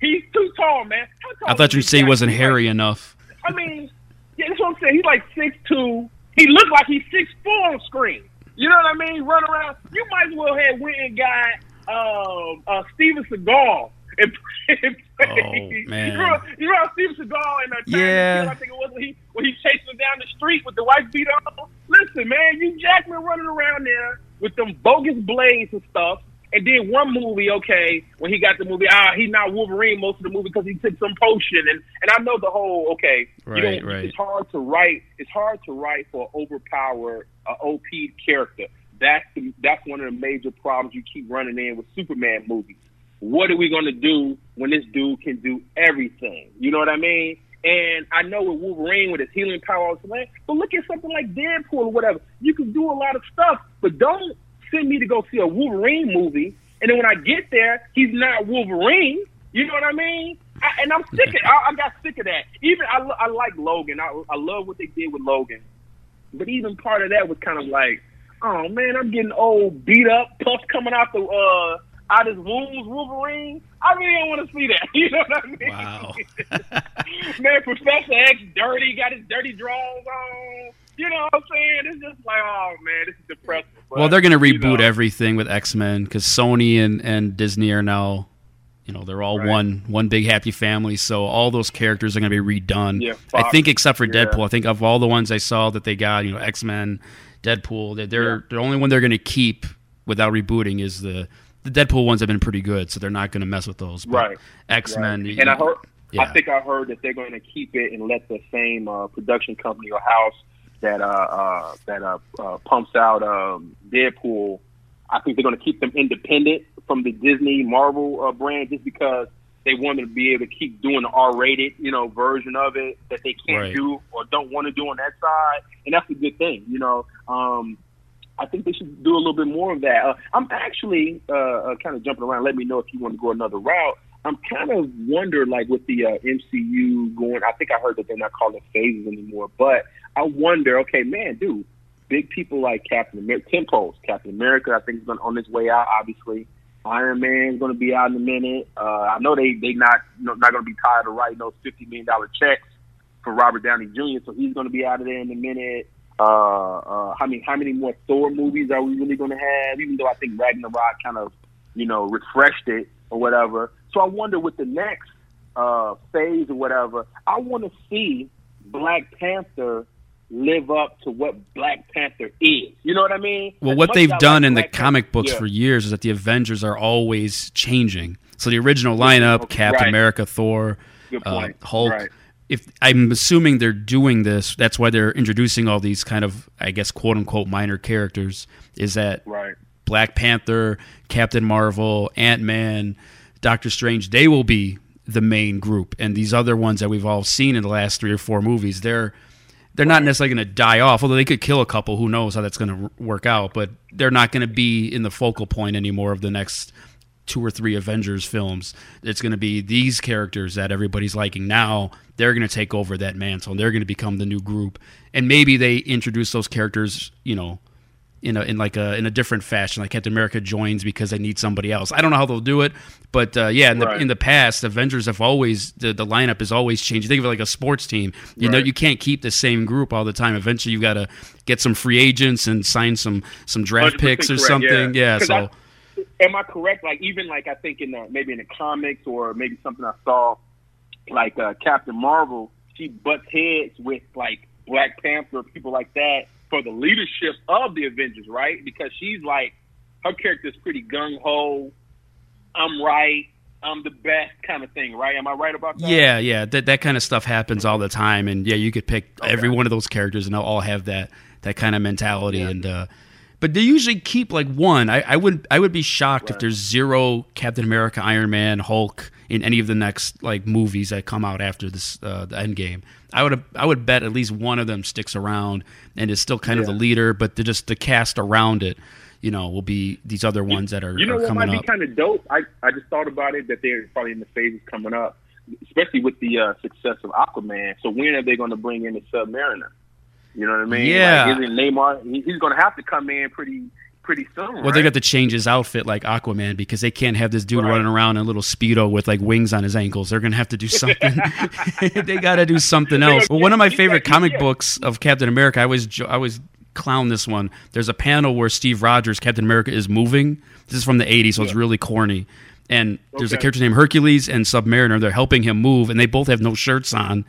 He's too tall, man. Tall I thought you'd say he wasn't hairy enough. I mean, yeah, that's what I'm saying. He's like six two. He looked like he's six four on screen. You know what I mean? Run around. You might as well have went and got um, uh, Steven Seagal. And, <laughs> and Oh, man. You remember Steven Seagal in that Yeah. I think it was when he when he chased him down the street with the white beat on. Listen, man, Hugh Jackman running around there with them bogus blades and stuff. And then one movie, okay, when he got the movie, ah, he's not Wolverine most of the movie because he took some potion, and and I know the whole, okay, Right, don't, right. it's hard to write. It's hard to write for an overpowered, uh, OP character. That's the, that's one of the major problems you keep running in with Superman movies. What are we going to do when this dude can do everything? You know what I mean? And I know with Wolverine with his healing power, but look at something like Deadpool or whatever. You can do a lot of stuff, but don't send me to go see a Wolverine movie, and then when I get there, he's not Wolverine. You know what I mean? I, and I'm sick of. I, I got sick of that. Even I, I like Logan. I, I love what they did with Logan, but even part of that was kind of like, oh man, I'm getting old, beat up, puff coming out the uh out his wounds, Wolverine. I really don't want to see that. <laughs> You know what I mean? Wow. <laughs> man, Professor X dirty, got his dirty drawers on. You know what I'm saying? It's just like, oh man, this is depressing. But, well, they're going to you reboot know, everything with X Men because Sony and, and Disney are now, you know, they're all one one big happy family. So all those characters are going to be redone. Yeah, I think except for Yeah. Deadpool. I think of all the ones I saw that they got, you know, X Men, Deadpool. They're, they're the only one they're going to keep without rebooting is the the Deadpool ones have been pretty good, so they're not going to mess with those. But Right. X Men. Right. And I heard, Yeah. I think I heard that they're going to keep it and let the same uh, production company or house that uh, uh, that uh, uh, pumps out um, Deadpool. I think they're going to keep them independent from the Disney Marvel uh, brand, just because they want to be able to keep doing the R-rated, you know, version of it that they can't Right. do or don't want to do on that side, and that's a good thing, you know. Um, I think they should do a little bit more of that. Uh, I'm actually uh, uh, kind of jumping around. Let me know if you want to go another route. I'm kind of wonder, like with the uh, MCU going. I think I heard that they're not calling it phases anymore. But I wonder, okay, man, dude, big people like Captain America, tempos. Captain America, I think is going on his way out. Obviously, Iron Man's going to be out in a minute. Uh, I know they they not not going to be tired of writing those fifty million dollar checks for Robert Downey Jr. So he's going to be out of there in a minute. Uh, uh, how many how many more Thor movies are we really going to have? Even though I think Ragnarok kind of you know refreshed it or whatever. So I wonder with the next uh, phase or whatever, I want to see Black Panther live up to what Black Panther is. You know what I mean? Well, As what they've done like in the Black Panther- comic books Yeah. for years is that the Avengers are always changing. So the original lineup, Captain Right. America, Thor, uh. Hulk. Right. If I'm assuming they're doing this, that's why they're introducing all these kind of, I guess, quote unquote, minor characters. Is that Right. Black Panther, Captain Marvel, Ant Man, Doctor Strange? They will be the main group, and these other ones that we've all seen in the last three or four movies, they're they're not necessarily going to die off. Although they could kill a couple, who knows how that's going to work out? But they're not going to be in the focal point anymore of the next two or three Avengers films. It's going to be these characters that everybody's liking now. They're going to take over that mantle. and They're going to become the new group, and maybe they introduce those characters, you know, in a in like a in a different fashion. Like Captain America joins because they need somebody else. I don't know how they'll do it, but uh, yeah, in the Right. in the past, Avengers have always the, the lineup is always changing. Think of it like a sports team. You know, you can't keep the same group all the time. Eventually, you got to get some free agents and sign some some draft picks or correct, something. Yeah. so. I- am I correct? Like even like I think in the, maybe in the comics or maybe something I saw, like uh, Captain Marvel, she butts heads with like Black Panther, people like that for the leadership of the Avengers, right? Because she's like her character's pretty gung ho. I'm right. I'm the best kind of thing, right? Am I right about that? Yeah, yeah, that that kind of stuff happens all the time, and yeah, you could pick every one of those characters, and they'll all have that that kind of mentality. And uh, but they usually keep like one. I, I would I would be shocked if there's zero Captain America, Iron Man, Hulk in any of the next like movies that come out after this uh, the End Game. I would I would bet at least one of them sticks around and is still kind of the leader, but the, just the cast around it, you know, will be these other ones that are, You know are what coming might up. be kind of dope? I, I just thought about it that they're probably in the phases coming up. especially with the uh, success of Aquaman. So when are they going to bring in the Submariner? You know what I mean? Yeah. Like, isn't Namor? he- He's going to have to come in pretty pretty soon. Well, right? they got to change his outfit like Aquaman because they can't have this dude Right. running around in a little speedo with like wings on his ankles. They're gonna have to do something. <laughs> they got to do something else. Well, one of my favorite comic books of Captain America, I always I always clown this one. There's a panel where Steve Rogers, Captain America, is moving. This is from the '80s, so it's really corny. And there's a character named Hercules and Submariner. They're helping him move, and they both have no shirts on.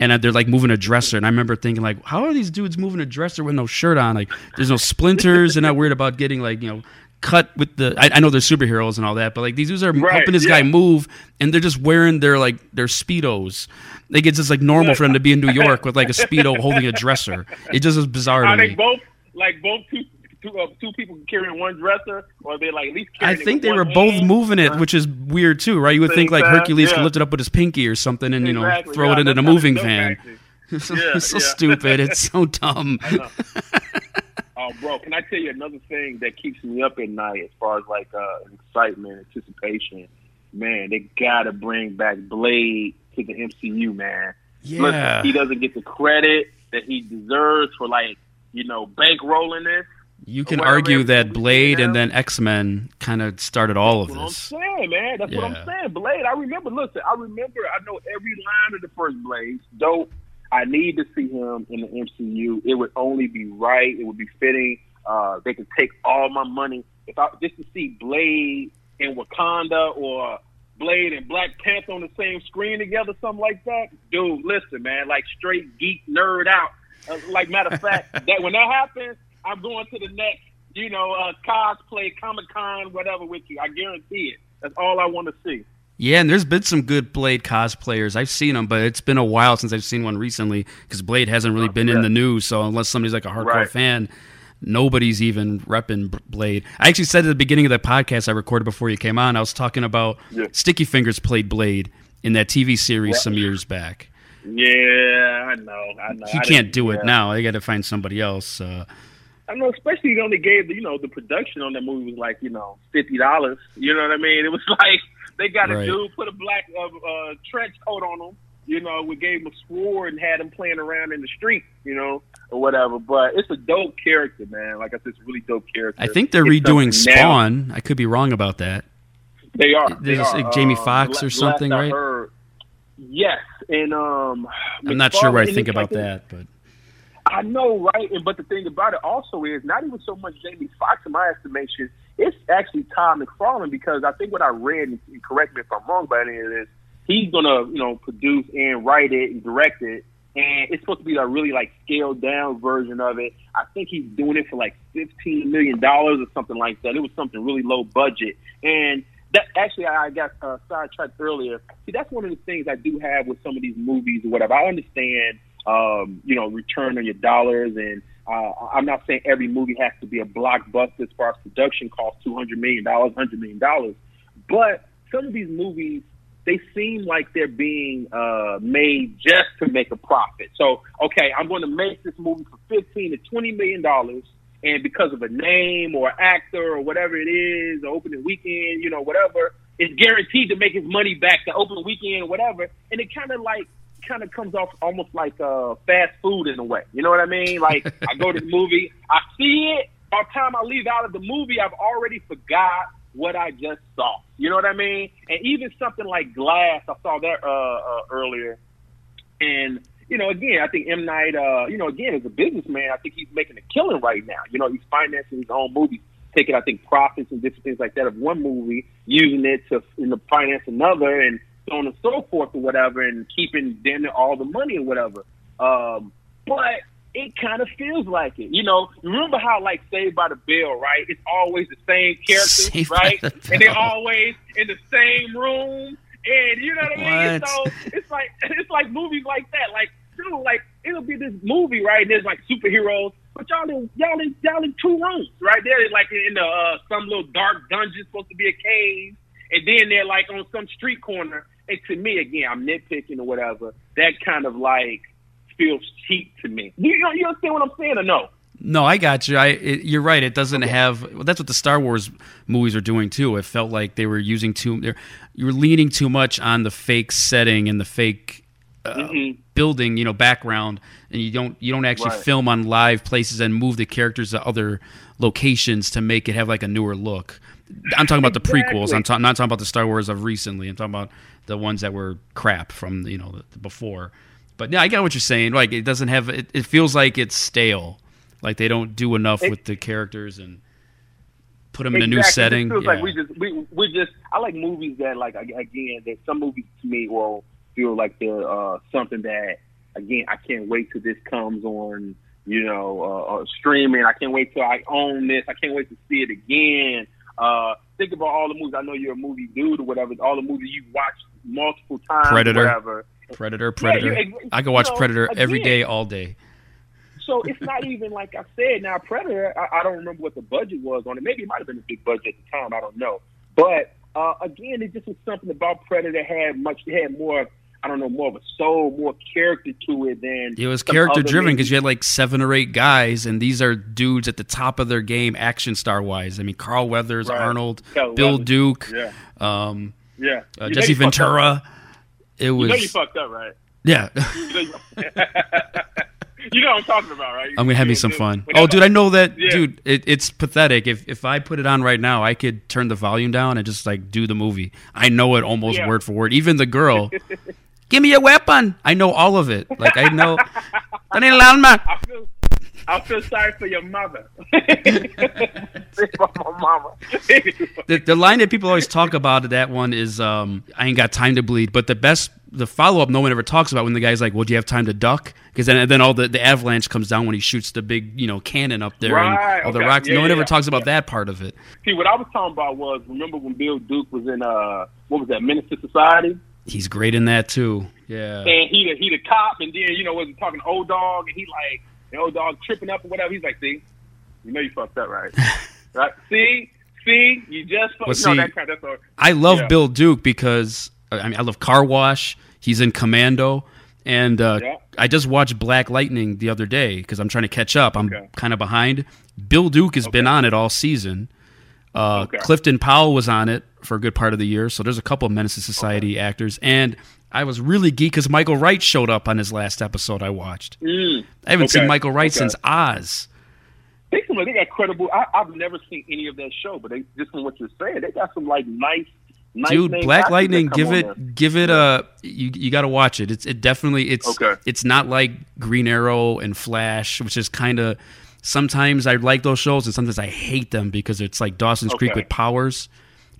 And uh, they're like moving a dresser, and I remember thinking like, how are these dudes moving a dresser with no shirt on? Like, there's no splinters. They're not worried about getting like you know cut with the. I, I know they're superheroes and all that, but like these dudes are Right, helping this yeah. guy move, and they're just wearing their like their speedos. Like it's just like normal for them to be in New York with like a speedo holding a dresser. It just is bizarre to they me. both like both two two, uh, two people carrying one dresser, or are they like at least? I Carrying it think they were both hand? moving it, which is weird too, right? You would think like Hercules could lift it up with his pinky or something, and you know throw yeah, it into the moving van. It's <laughs> so, Yeah, so yeah. stupid. It's so dumb. <laughs> Oh, bro, can I tell you another thing that keeps me up at night as far as like uh, excitement, anticipation? Man, they gotta bring back Blade to the MCU, man. Yeah. Listen, he doesn't get the credit that he deserves for like you know bankrolling this. You can argue that Blade and then X Men kind of started all of That's what I'm saying, man. That's what I'm saying. Blade, I remember. Listen, I remember. I know every line of the first Blade. Dope. I need to see him in the MCU. It would only be right. It would be fitting. Uh, they could take all my money if I just to see Blade in Wakanda or Blade and Black Panther on the same screen together, something like that. Dude, listen, man, like straight geek nerd out. Uh, like matter of fact, <laughs> that when that happens, I'm going to the next, you know, uh, cosplay, Comic Con, whatever with you. I guarantee it. That's all I want to see. Yeah, and there's been some good Blade cosplayers. I've seen them, but it's been a while since I've seen one recently because Blade hasn't really been in the news. So unless somebody's like a hardcore Right. fan, nobody's even repping Blade. I actually said at the beginning of the podcast I recorded before you came on, I was talking about Yeah. Sticky Fingaz played Blade in that TV series Yeah. some years back. Yeah, I know. I know. He I can't do it now. They got to find somebody else. Uh, I know, especially they only gave the, you know the production on that movie was like you know fifty dollars. You know what I mean? It was <laughs> like they got a Right. dude put a black uh, uh, trench coat on him. You know, we gave him a sword and had him playing around in the street. You know, or whatever. But it's a dope character, man. Like I said, it's a really dope character. I think they're It's redoing something now- Spawn. I could be wrong about that. They are. They There's, are. like, Jamie Fox Foxx or something, right? heard- yes, and um, I'm not sure what I think about like that, but I know, right? And but the thing about it also is not even so much Jamie Foxx in my estimation. It's actually Tom McFarlane because I think what I read, and correct me if I'm wrong by any of this, he's gonna you know produce and write it and direct it, and it's supposed to be a really like scaled down version of it. I think he's doing it for like fifteen million dollars or something like that. It was something really low budget, and that actually I got uh, sidetracked earlier. See, that's one of the things I do have with some of these movies or whatever. I understand, um, you know, return on your dollars, and uh, I'm not saying every movie has to be a blockbuster as far as production costs, two hundred million dollars, hundred million dollars, but some of these movies they seem like they're being uh, made just to make a profit. So, okay, I'm going to make this movie for fifteen to twenty million dollars, and because of a name or actor or whatever it is, the opening weekend, you know, whatever, it's guaranteed to make his money back the opening weekend or whatever. And it kind of like kind of comes off almost like uh, fast food in a way. You know what I mean? Like I go to the movie, I see it. By the time I leave out of the movie, I've already forgot what I just saw. You know what I mean? And even something like Glass, I saw that uh, uh, earlier. And you know, again, I think M Night, uh, you know, again, as a businessman, I think he's making a killing right now. You know, he's financing his own movies, taking, I think, profits and different things like that of one movie, using it to you know, finance another, and so on and so forth, or whatever, and keeping near all the money or whatever. Um, but it kind of feels like it. You know, remember how like Saved by the Bell, right? It's always the same characters, Saved right? the And they're always in the same room. And you know what I mean? What? So it's like <laughs> it's like movies like that. Like, dude, like it'll be this movie, right? And there's like superheroes, but y'all in y'all in y'all in two rooms, right? They're like in the uh, some little dark dungeon supposed to be a cave, and then they're like on some street corner. And to me, again, I'm nitpicking or whatever. That kind of like feels cheap to me. You know, you understand what I'm saying or no? No, I got you. I it, you're right. It doesn't have. Well, that's what the Star Wars movies are doing too. It felt like they were using too. You were leaning too much on the fake setting and the fake uh, Mhm. building, you know, background, and you don't you don't actually Right. film on live places and move the characters to other locations to make it have like a newer look. I'm talking about the prequels. I'm ta- not talking about the Star Wars of recently. I'm talking about the ones that were crap from you know the, the before. But yeah, I got what you're saying. Like it doesn't have. It, it feels like it's stale. Like they don't do enough It- with the characters and put them in a new Exactly. It setting. feels Yeah. like we just we we just I like movies that like again that some movies to me will feel like they're uh, something that again I can't wait till this comes on you know uh, uh, streaming. I can't wait till I own this. I can't wait to see it again. Uh, think about all the movies. I know you're a movie dude or whatever. All the movies you've watched multiple times. Predator. Whatever. Predator, Predator. you- I could watch know, Predator every again. day, all day. So it's not even like I said. Now Predator, I, I don't remember what the budget was on it. Maybe it might have been a big budget at the time. I don't know. But uh, again, it just was something about Predator had much. It had more. I don't know, more of a soul, more character to it than It was character driven because you had like seven or eight guys, and these are dudes at the top of their game, action star wise. I mean, Carl Weathers, Right. Arnold, Carl Bill Weathers. Duke, Yeah. um, Yeah. uh, Jesse you Ventura. It You was know you fucked up, right? yeah. You know, you, <laughs> you what I'm talking about, right? I'm gonna have me some you- fun. Oh, dude, I know that, Yeah. dude. It, it's pathetic. If if I put it on right now, I could turn the volume down and just like do the movie. I know it almost Yeah. word for word. Even the girl, <laughs> give me a weapon. I know all of it. Like I know. <laughs> Daniel Alma. I feel, I feel sorry for your mother. for my mama. the, the line that people always talk about that one is um, I ain't got time to bleed. But the best, the follow up, no one ever talks about when the guy's like, "Well, do you have time to duck?" Because then, then all the, the avalanche comes down when he shoots the big, you know, cannon up there Right, and all the rocks. Yeah, no one yeah, ever yeah. talks about that part of it. See, what I was talking about was remember when Bill Duke was in uh what was that Menace to Society, He's great in that too. Yeah. and he the he the cop, and then you know was talking to old dog, and he like old dog tripping up or whatever. He's like, see, you know you fucked up, right? <laughs> right? See, see, you just fucked. Well, no, see, that kind. That's all. I love yeah. Bill Duke because I mean I love Car Wash. He's in Commando, and uh, Yeah. I just watched Black Lightning the other day because I'm trying to catch up. I'm kind of behind. Bill Duke has been on it all season. Uh, Okay. Clifton Powell was on it for a good part of the year, so there's a couple of Menace to Society actors, and I was really geeked because Michael Wright showed up on his last episode I watched. Mm. I haven't Okay. seen Michael Wright Okay. since Oz. They, they got credible. I, I've never seen any of that show, but they, just from what you're saying, they got some like nice, nice. Dude, Black Lightning, give it, there. give it a. You you got to watch it. It's it definitely it's Okay. it's not like Green Arrow and Flash, which is kind of. Sometimes I like those shows, and sometimes I hate them because it's like Dawson's Creek with powers.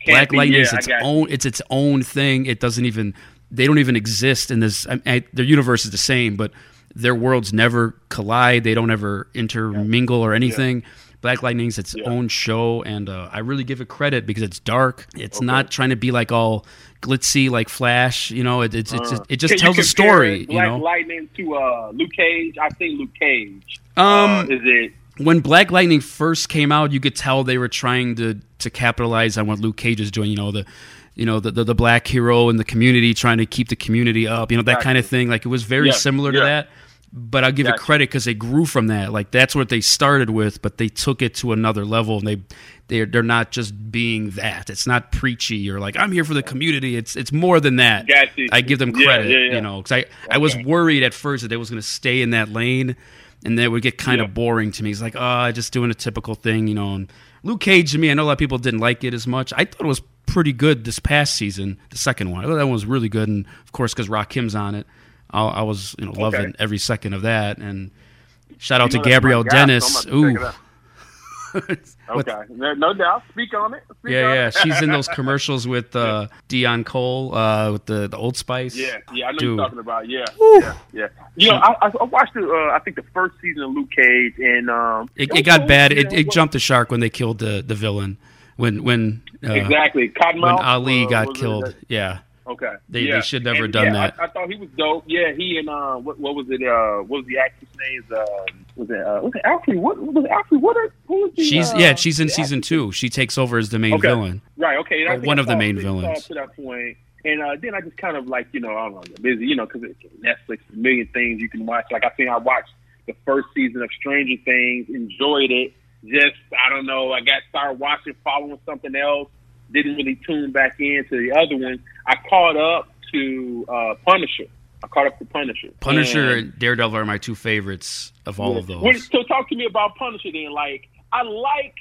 Can't Black be- Lightning is yeah, I its own. It's its own thing. It doesn't even. They don't even exist in this. I, I, their universe is the same, but their worlds never collide. They don't ever intermingle or anything. Black Lightning's its own show, and uh, I really give it credit because it's dark. It's not trying to be like all glitzy like Flash. You know, it, it's it's Uh, it just tells a story. You Black know, Lightning to uh, Luke Cage. I've seen Luke Cage. Um, uh, is it? when Black Lightning first came out, you could tell they were trying to to capitalize on what Luke Cage is doing. You know the, you know the the, the black hero in the community, trying to keep the community up. You know that kind of thing. Like it was very Yeah, similar to yeah. that. But I'll give it credit because they grew from that. Like that's what they started with, but they took it to another level. And they they're they're not just being that. It's not preachy or like I'm here for the community. It's it's more than that. Gotcha. I give them credit. yeah, yeah. You know, because I I was worried at first that they was going to stay in that lane, and that would get kind of boring to me. It's like, oh, just doing a typical thing, you know. And Luke Cage to me, I know a lot of people didn't like it as much. I thought it was pretty good this past season, the second one. I thought that one was really good, and of course, because Rakim's on it, I, I was you know loving every second of that. And shout out You to Gabrielle so Dennis. about to check it Ooh. <laughs> Okay, no, doubt. Speak on it. Speak Yeah, on yeah. it. She's in those <laughs> commercials with uh, Deon Cole uh, with the, the Old Spice. Yeah, yeah, I know Dude. you're talking about. Yeah, yeah, yeah. You know, I, I watched the, uh, I think the first season of Luke Cage, and um, It, was it got cool, bad. It, it jumped the shark when they killed the, the villain. When when uh, exactly. Cottonmouth, when Ali got killed. Yeah, Okay, They- yeah. they should never And, done yeah, that. I, I thought he was dope. Yeah, he and uh, what what was it? Uh, what was the actress name? Uh, was it uh, was it Alfred? What was it Alfred? What? are- Who was the, she's uh, yeah she's in season two. She takes over as the main Okay. villain. Right. Okay. Or one of the main villains. To that point, and uh, then I just kind of like you know I don't know, got busy, you know, because Netflix, a million things you can watch. Like I think I watched the first season of Stranger Things. Enjoyed it. Just I don't know. I got started watching, following something else. Didn't really tune back into the other one. I caught up to uh, Punisher. I caught up to Punisher. Punisher And- and Daredevil are my two favorites of all of those. So talk to me about Punisher then. Like I like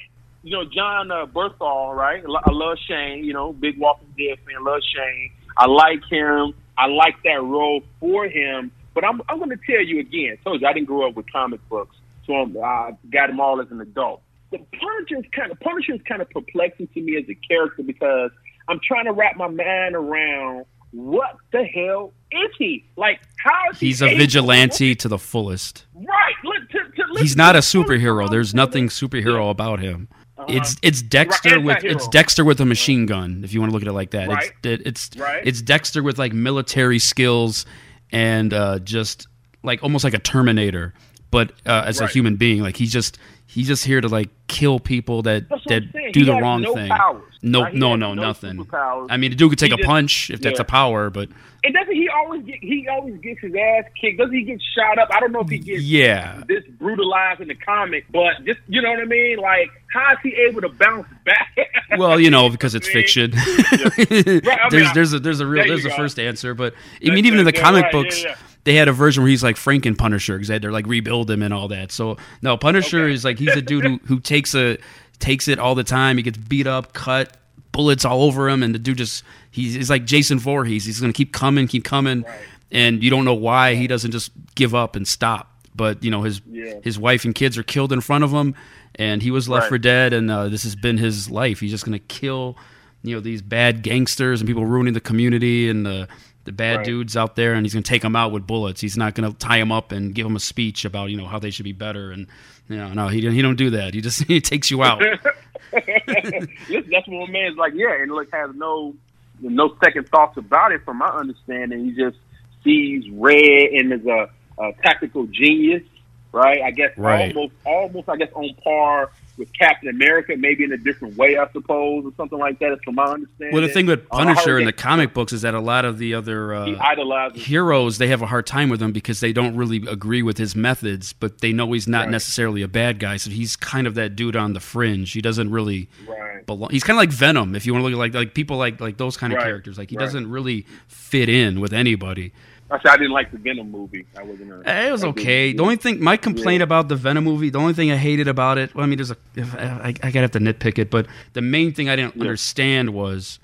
you know John uh, Bernthal, right? I love Shane. You know, big Walking Dead fan. Love Shane. I like him. I like that role for him. But I'm I'm going to tell you again. I told you I didn't grow up with comic books, so I'm, I got them all as an adult. The Punisher is kind of Punisher is kind of perplexing to me as a character because I'm trying to wrap my mind around what the hell is he? Like how is he He's a vigilante to the fullest. Right. To, to, He's not a superhero. There's nothing superhero about him. It's it's Dexter Right, with it's Dexter with a machine gun. If you want to look at it like that, Right. it's it's Right. it's Dexter with like military skills and uh, just like almost like a Terminator, but uh, as a human being. Like he's just he's just here to like kill people that that do He the wrong no thing. powers, no, right? No, no, no nothing. superpowers. I mean, the dude could take He a just- punch if that's a power, but And doesn't he always get he always gets his ass kicked? Doesn't he get shot up? I don't know if he gets yeah. this brutalized in the comic, but just you know what I mean? Like how is he able to bounce back? <laughs> Well, you know, because it's fiction. <laughs> mean, there's I- there's a there's a real there there's a go. first answer, but I That's- mean, even in the comic right, yeah, books, yeah. They had a version where he's like Franken Punisher because they had to like rebuild him and all that. So no, Punisher is like he's a dude who who takes a takes it all the time. He gets beat up, cut, bullets all over him, and the dude just he's, he's like Jason Voorhees. He's gonna keep coming, keep coming, and you don't know why he doesn't just give up and stop. But you know his Yeah. his wife and kids are killed in front of him, and he was left Right. for dead. And uh, this has been his life. He's just gonna kill you know these bad gangsters and people ruining the community and the the bad Right. dudes out there, and he's gonna take them out with bullets. He's not gonna tie them up and give them a speech about you know how they should be better. And you know, no, he he don't do that. He just <laughs> he takes you out. <laughs> That's what a man's like. Yeah, and like has no no second thoughts about it. From my understanding, he just sees red and is a, a tactical genius, right? I guess Right. almost almost I guess on par with Captain America, maybe in a different way, I suppose, or something like that. Is from my understanding. Well, the thing with I don't know how Punisher he in the comic books is that a lot of the other uh, heroes they have a hard time with him because they don't really agree with his methods, but they know he's not Right. necessarily a bad guy. So he's kind of that dude on the fringe. He doesn't really Right. belong. He's kind of like Venom, if you want to look at like like people like like those kind of Right. characters. Like he doesn't really fit in with anybody. Actually, I didn't like the Venom movie. I wasn't. A, Eh, It was I okay. The only thing, my complaint Yeah. about the Venom movie, the only thing I hated about it, well, I mean, there's a, I, I gotta have to nitpick it, but the main thing I didn't understand was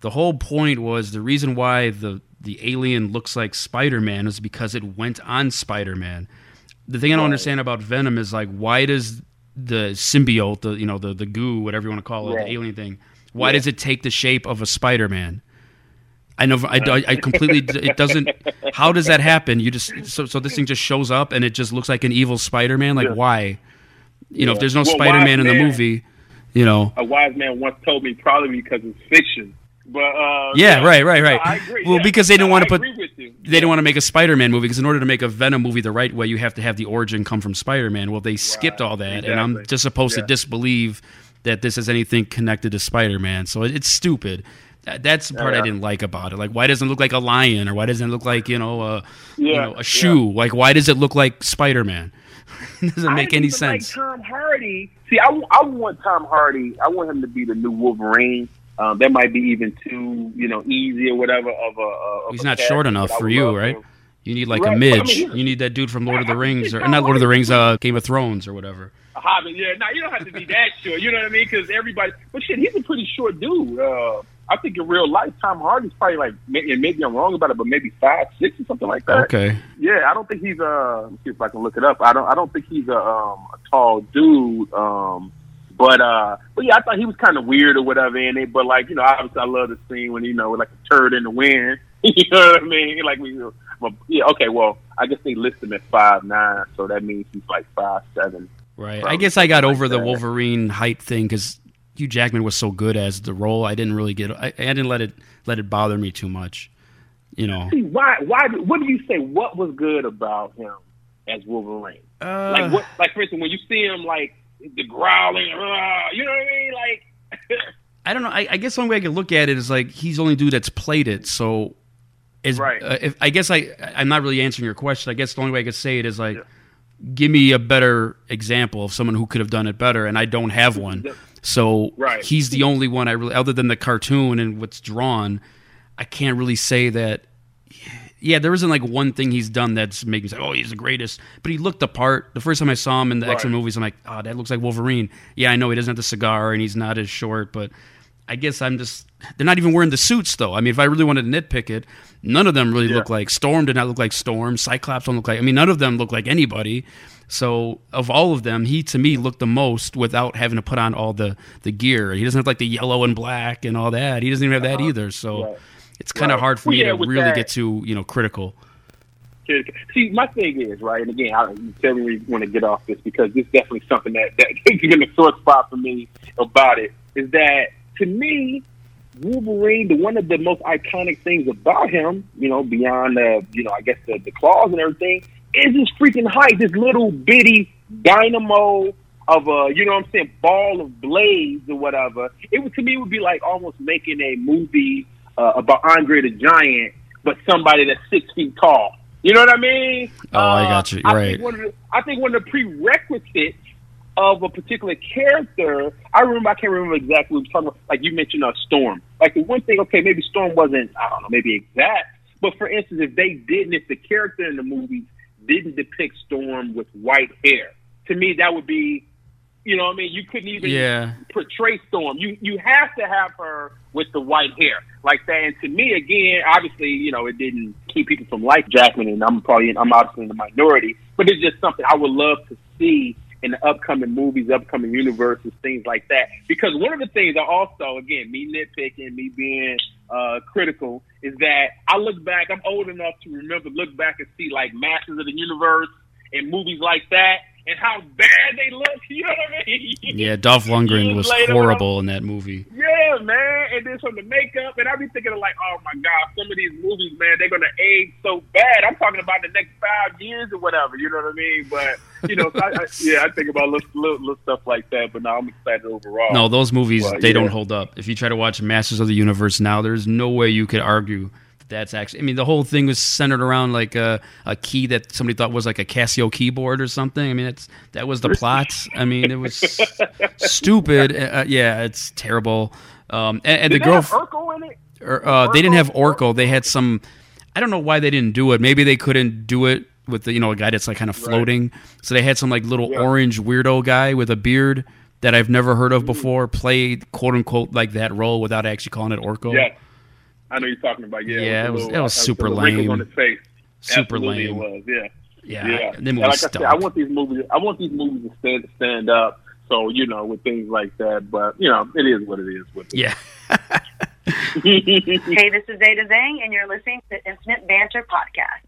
the whole point was the reason why the the alien looks like Spider Man is because it went on Spider Man. The thing I don't understand about Venom is like, why does the symbiote, the you know, the the goo, whatever you want to call it, Right. the alien thing, why Yeah. does it take the shape of a Spider Man? I know. I, I, completely. It doesn't. How does that happen? You just so so this thing just shows up and it just looks like an evil Spider-Man. Like Yeah. why? You know, if there's no Well, Spider-Man in the movie, you know. A wise man once told me probably because it's fiction. But uh, Yeah, right, right, No, right. I agree, well, yeah. because they didn't No, want to put. They didn't want to make a Spider-Man movie because in order to make a Venom movie the right way, you have to have the origin come from Spider-Man. Well, they skipped all that, and I'm just supposed Yeah. to disbelieve that this is anything connected to Spider-Man. So it, it's stupid. That- That's the part I didn't like about it. Like, why doesn't it look like a lion, or why doesn't it look like you know, a you know, a shoe? Like, why does it look like Spider-Man? <laughs> doesn't make any sense. Like Tom Hardy. See, I, I want Tom Hardy. I want him to be the new Wolverine. Um, that might be even too, you know, easy or whatever. Of a, of He's a not short enough for you, right? him. You need like Right, a but I mean, midge. you need that dude from Lord of the <laughs> Rings, or not Lord of the Rings, uh, Game of Thrones, or whatever. A Hobbit, yeah. Now you don't have to be that short. You know what I mean? Because everybody, but shit, he's a pretty short dude. Uh, I think in real life, Tom Hardy's probably like, and maybe I'm wrong about it, but maybe five, six, or something like that. Okay. Yeah, I don't think he's uh. Let me see if I can look it up. I don't. I don't think he's a um a tall dude. Um, but uh, but yeah, I thought he was kind of weird or whatever in it. But like you know, obviously I love the scene when you know like a turd in the wind. <laughs> you know what I mean? Like we. Yeah. Okay. Well, I guess they list him at five nine, so that means he's like five seven. Right. I guess I got over like the. Wolverine height thing because Hugh Jackman was so good as the role. I didn't really get. I, I didn't let it let it bother me too much. You know. See, why? Why? What do you say? What was good about him as Wolverine? Uh, like what? Like for instance, when you see him like the growling, uh, you know what I mean? Like. <laughs> I don't know. I, I guess one way I could look at it is like he's the only dude that's played it. So, is Right. uh, if I guess I I'm not really answering your question. I guess the only way I could say it is like give me a better example of someone who could have done it better, and I don't have one. So Right. he's the only one I really, other than the cartoon and what's drawn, I can't really say that. Yeah, there isn't like one thing he's done that's making me say, "Oh, he's the greatest." But he looked the part. The first time I saw him in the Right. X Men movies, I'm like, "Oh, that looks like Wolverine." Yeah, I know he doesn't have the cigar and he's not as short, but I guess I'm just. They're not even wearing the suits though. I mean, if I really wanted to nitpick it, none of them really look like Storm. Did not look like Storm. Cyclops don't look like. I mean, none of them look like anybody. So of all of them, he to me looked the most without having to put on all the the gear. He doesn't have like the yellow and black and all that. He doesn't even have that Uh-huh. either. So Right. it's kind of Right. hard for Well, me yeah, to really that- get too you know critical. See, my thing is right, and again, I definitely want to get off this because this is definitely something that that <laughs> has been a sore spot for me about it. Is that to me, Wolverine, the one of the most iconic things about him, you know, beyond the, you know, I guess the, the claws and everything, is his freaking height, this little bitty dynamo of a, you know what I'm saying, ball of blades or whatever. It would to me would be like almost making a movie uh, about Andre the Giant, but somebody that's six feet tall. You know what I mean? Oh, I got you. I Right. Think one of the, I think one of the prerequisites of a particular character, I remember, I can't remember exactly what we were talking about. Like you mentioned, a Storm. Like the one thing, okay, maybe Storm wasn't, I don't know, maybe exact. But for instance, if they didn't, if the character in the movie didn't depict Storm with white hair, to me that would be, you know, what I mean, you couldn't even Yeah. portray Storm. You you have to have her with the white hair like that. And to me, again, obviously, you know, it didn't keep people from like Jackman, and I'm probably I'm obviously in the minority, but it's just something I would love to see in the upcoming movies, upcoming universes, things like that. Because one of the things I also, again, me nitpicking, me being uh, critical, is that I look back. I'm old enough to remember, look back and see like Masters of the Universe and movies like that, and how bad they look. <laughs> You know what I mean? Yeah, Dolph Lundgren was horrible in that movie. Yeah, man. And then from the makeup, and I be thinking of like, oh my god, some of these movies, man, they're gonna age so bad. I'm talking about the next five years or whatever. You know what I mean? But you know, so I, I, <laughs> yeah, I think about little, little, little stuff like that. But now I'm excited overall. No, those movies But, they yeah. don't hold up. If you try to watch Masters of the Universe now, there's no way you could argue that that's actually. I mean, the whole thing was centered around like a, a key that somebody thought was like a Casio keyboard or something. I mean, it's that was the plot. I mean, it was <laughs> stupid. Uh, yeah, it's terrible. Um, and, and the they girl. have Orko in it? or, uh, they didn't have Orko. They had some. I don't know why they didn't do it. Maybe they couldn't do it with the you know a guy that's like kind of floating. So they had some like little orange weirdo guy with a beard that I've never heard of before play quote unquote like that role without actually calling it Orko. Yeah, I know you're talking about. Yeah, Yeah, it with was- the it was uh, super lame. on his face. Super Absolutely lame. It was. Yeah. Yeah, Yeah. And movie like I said. I want these movies. I want these movies to stand stand up. So you know, with things like that. But you know, it is what it is. With it. Yeah. <laughs> hey, this is Zeta Zang, and you're listening to Infinite Banter Podcast.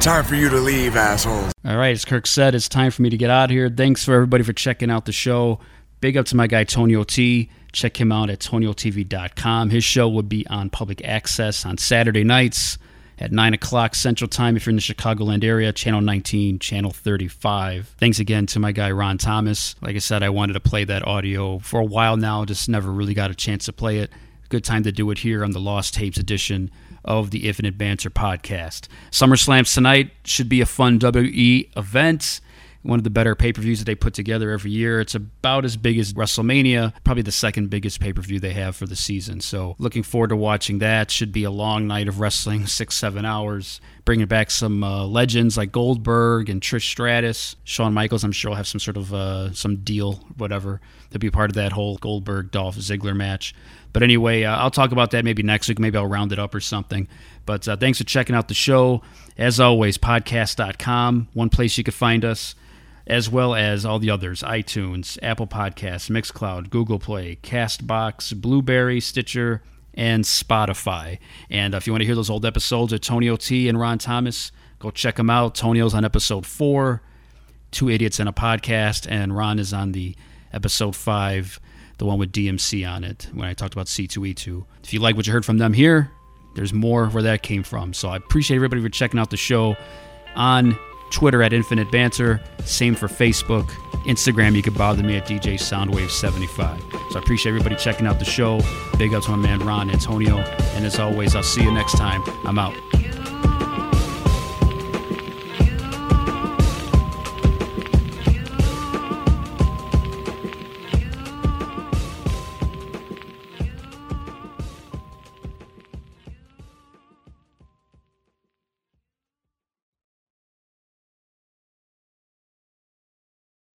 Time for you to leave, assholes. All right, as Kirk said, it's time for me to get out of here. Thanks for everybody for checking out the show. Big up to my guy Tonio T. Check him out at toniotv.com. His show will be on public access on Saturday nights at 9 o'clock Central Time if you're in the Chicagoland area, Channel 19, Channel 35. Thanks again to my guy Ron Thomas. Like I said, I wanted to play that audio for a while now, just never really got a chance to play it. Good time to do it here on the Lost Tapes edition of the Infinite Banter podcast. SummerSlams tonight should be a fun WE event. One of the better pay per views that they put together every year. It's about as big as WrestleMania, probably the second biggest pay per view they have for the season. So, looking forward to watching that. Should be a long night of wrestling, <laughs> six, seven hours. Bringing back some uh, legends like Goldberg and Trish Stratus. Shawn Michaels, I'm sure, will have some sort of uh, some deal, whatever, to be part of that whole Goldberg Dolph Ziggler match. But anyway, uh, I'll talk about that maybe next week. Maybe I'll round it up or something. But uh, thanks for checking out the show. As always, podcast.com, one place you can find us, as well as all the others iTunes, Apple Podcasts, Mixcloud, Google Play, Castbox, Blubrry, Stitcher, and Spotify. And uh, if you want to hear those old episodes of Tonio T and Ron Thomas, go check them out. Tonio's on episode four, Two Idiots and a Podcast, and Ron is on the episode five, the one with DMC on it, when I talked about C2E2. If you like what you heard from them here, there's more where that came from. So I appreciate everybody for checking out the show on Twitter at Infinite Banter. Same for Facebook. Instagram, you can bother me at DJ Soundwave75. So I appreciate everybody checking out the show. Big up to my man Ron Antonio. And as always, I'll see you next time. I'm out.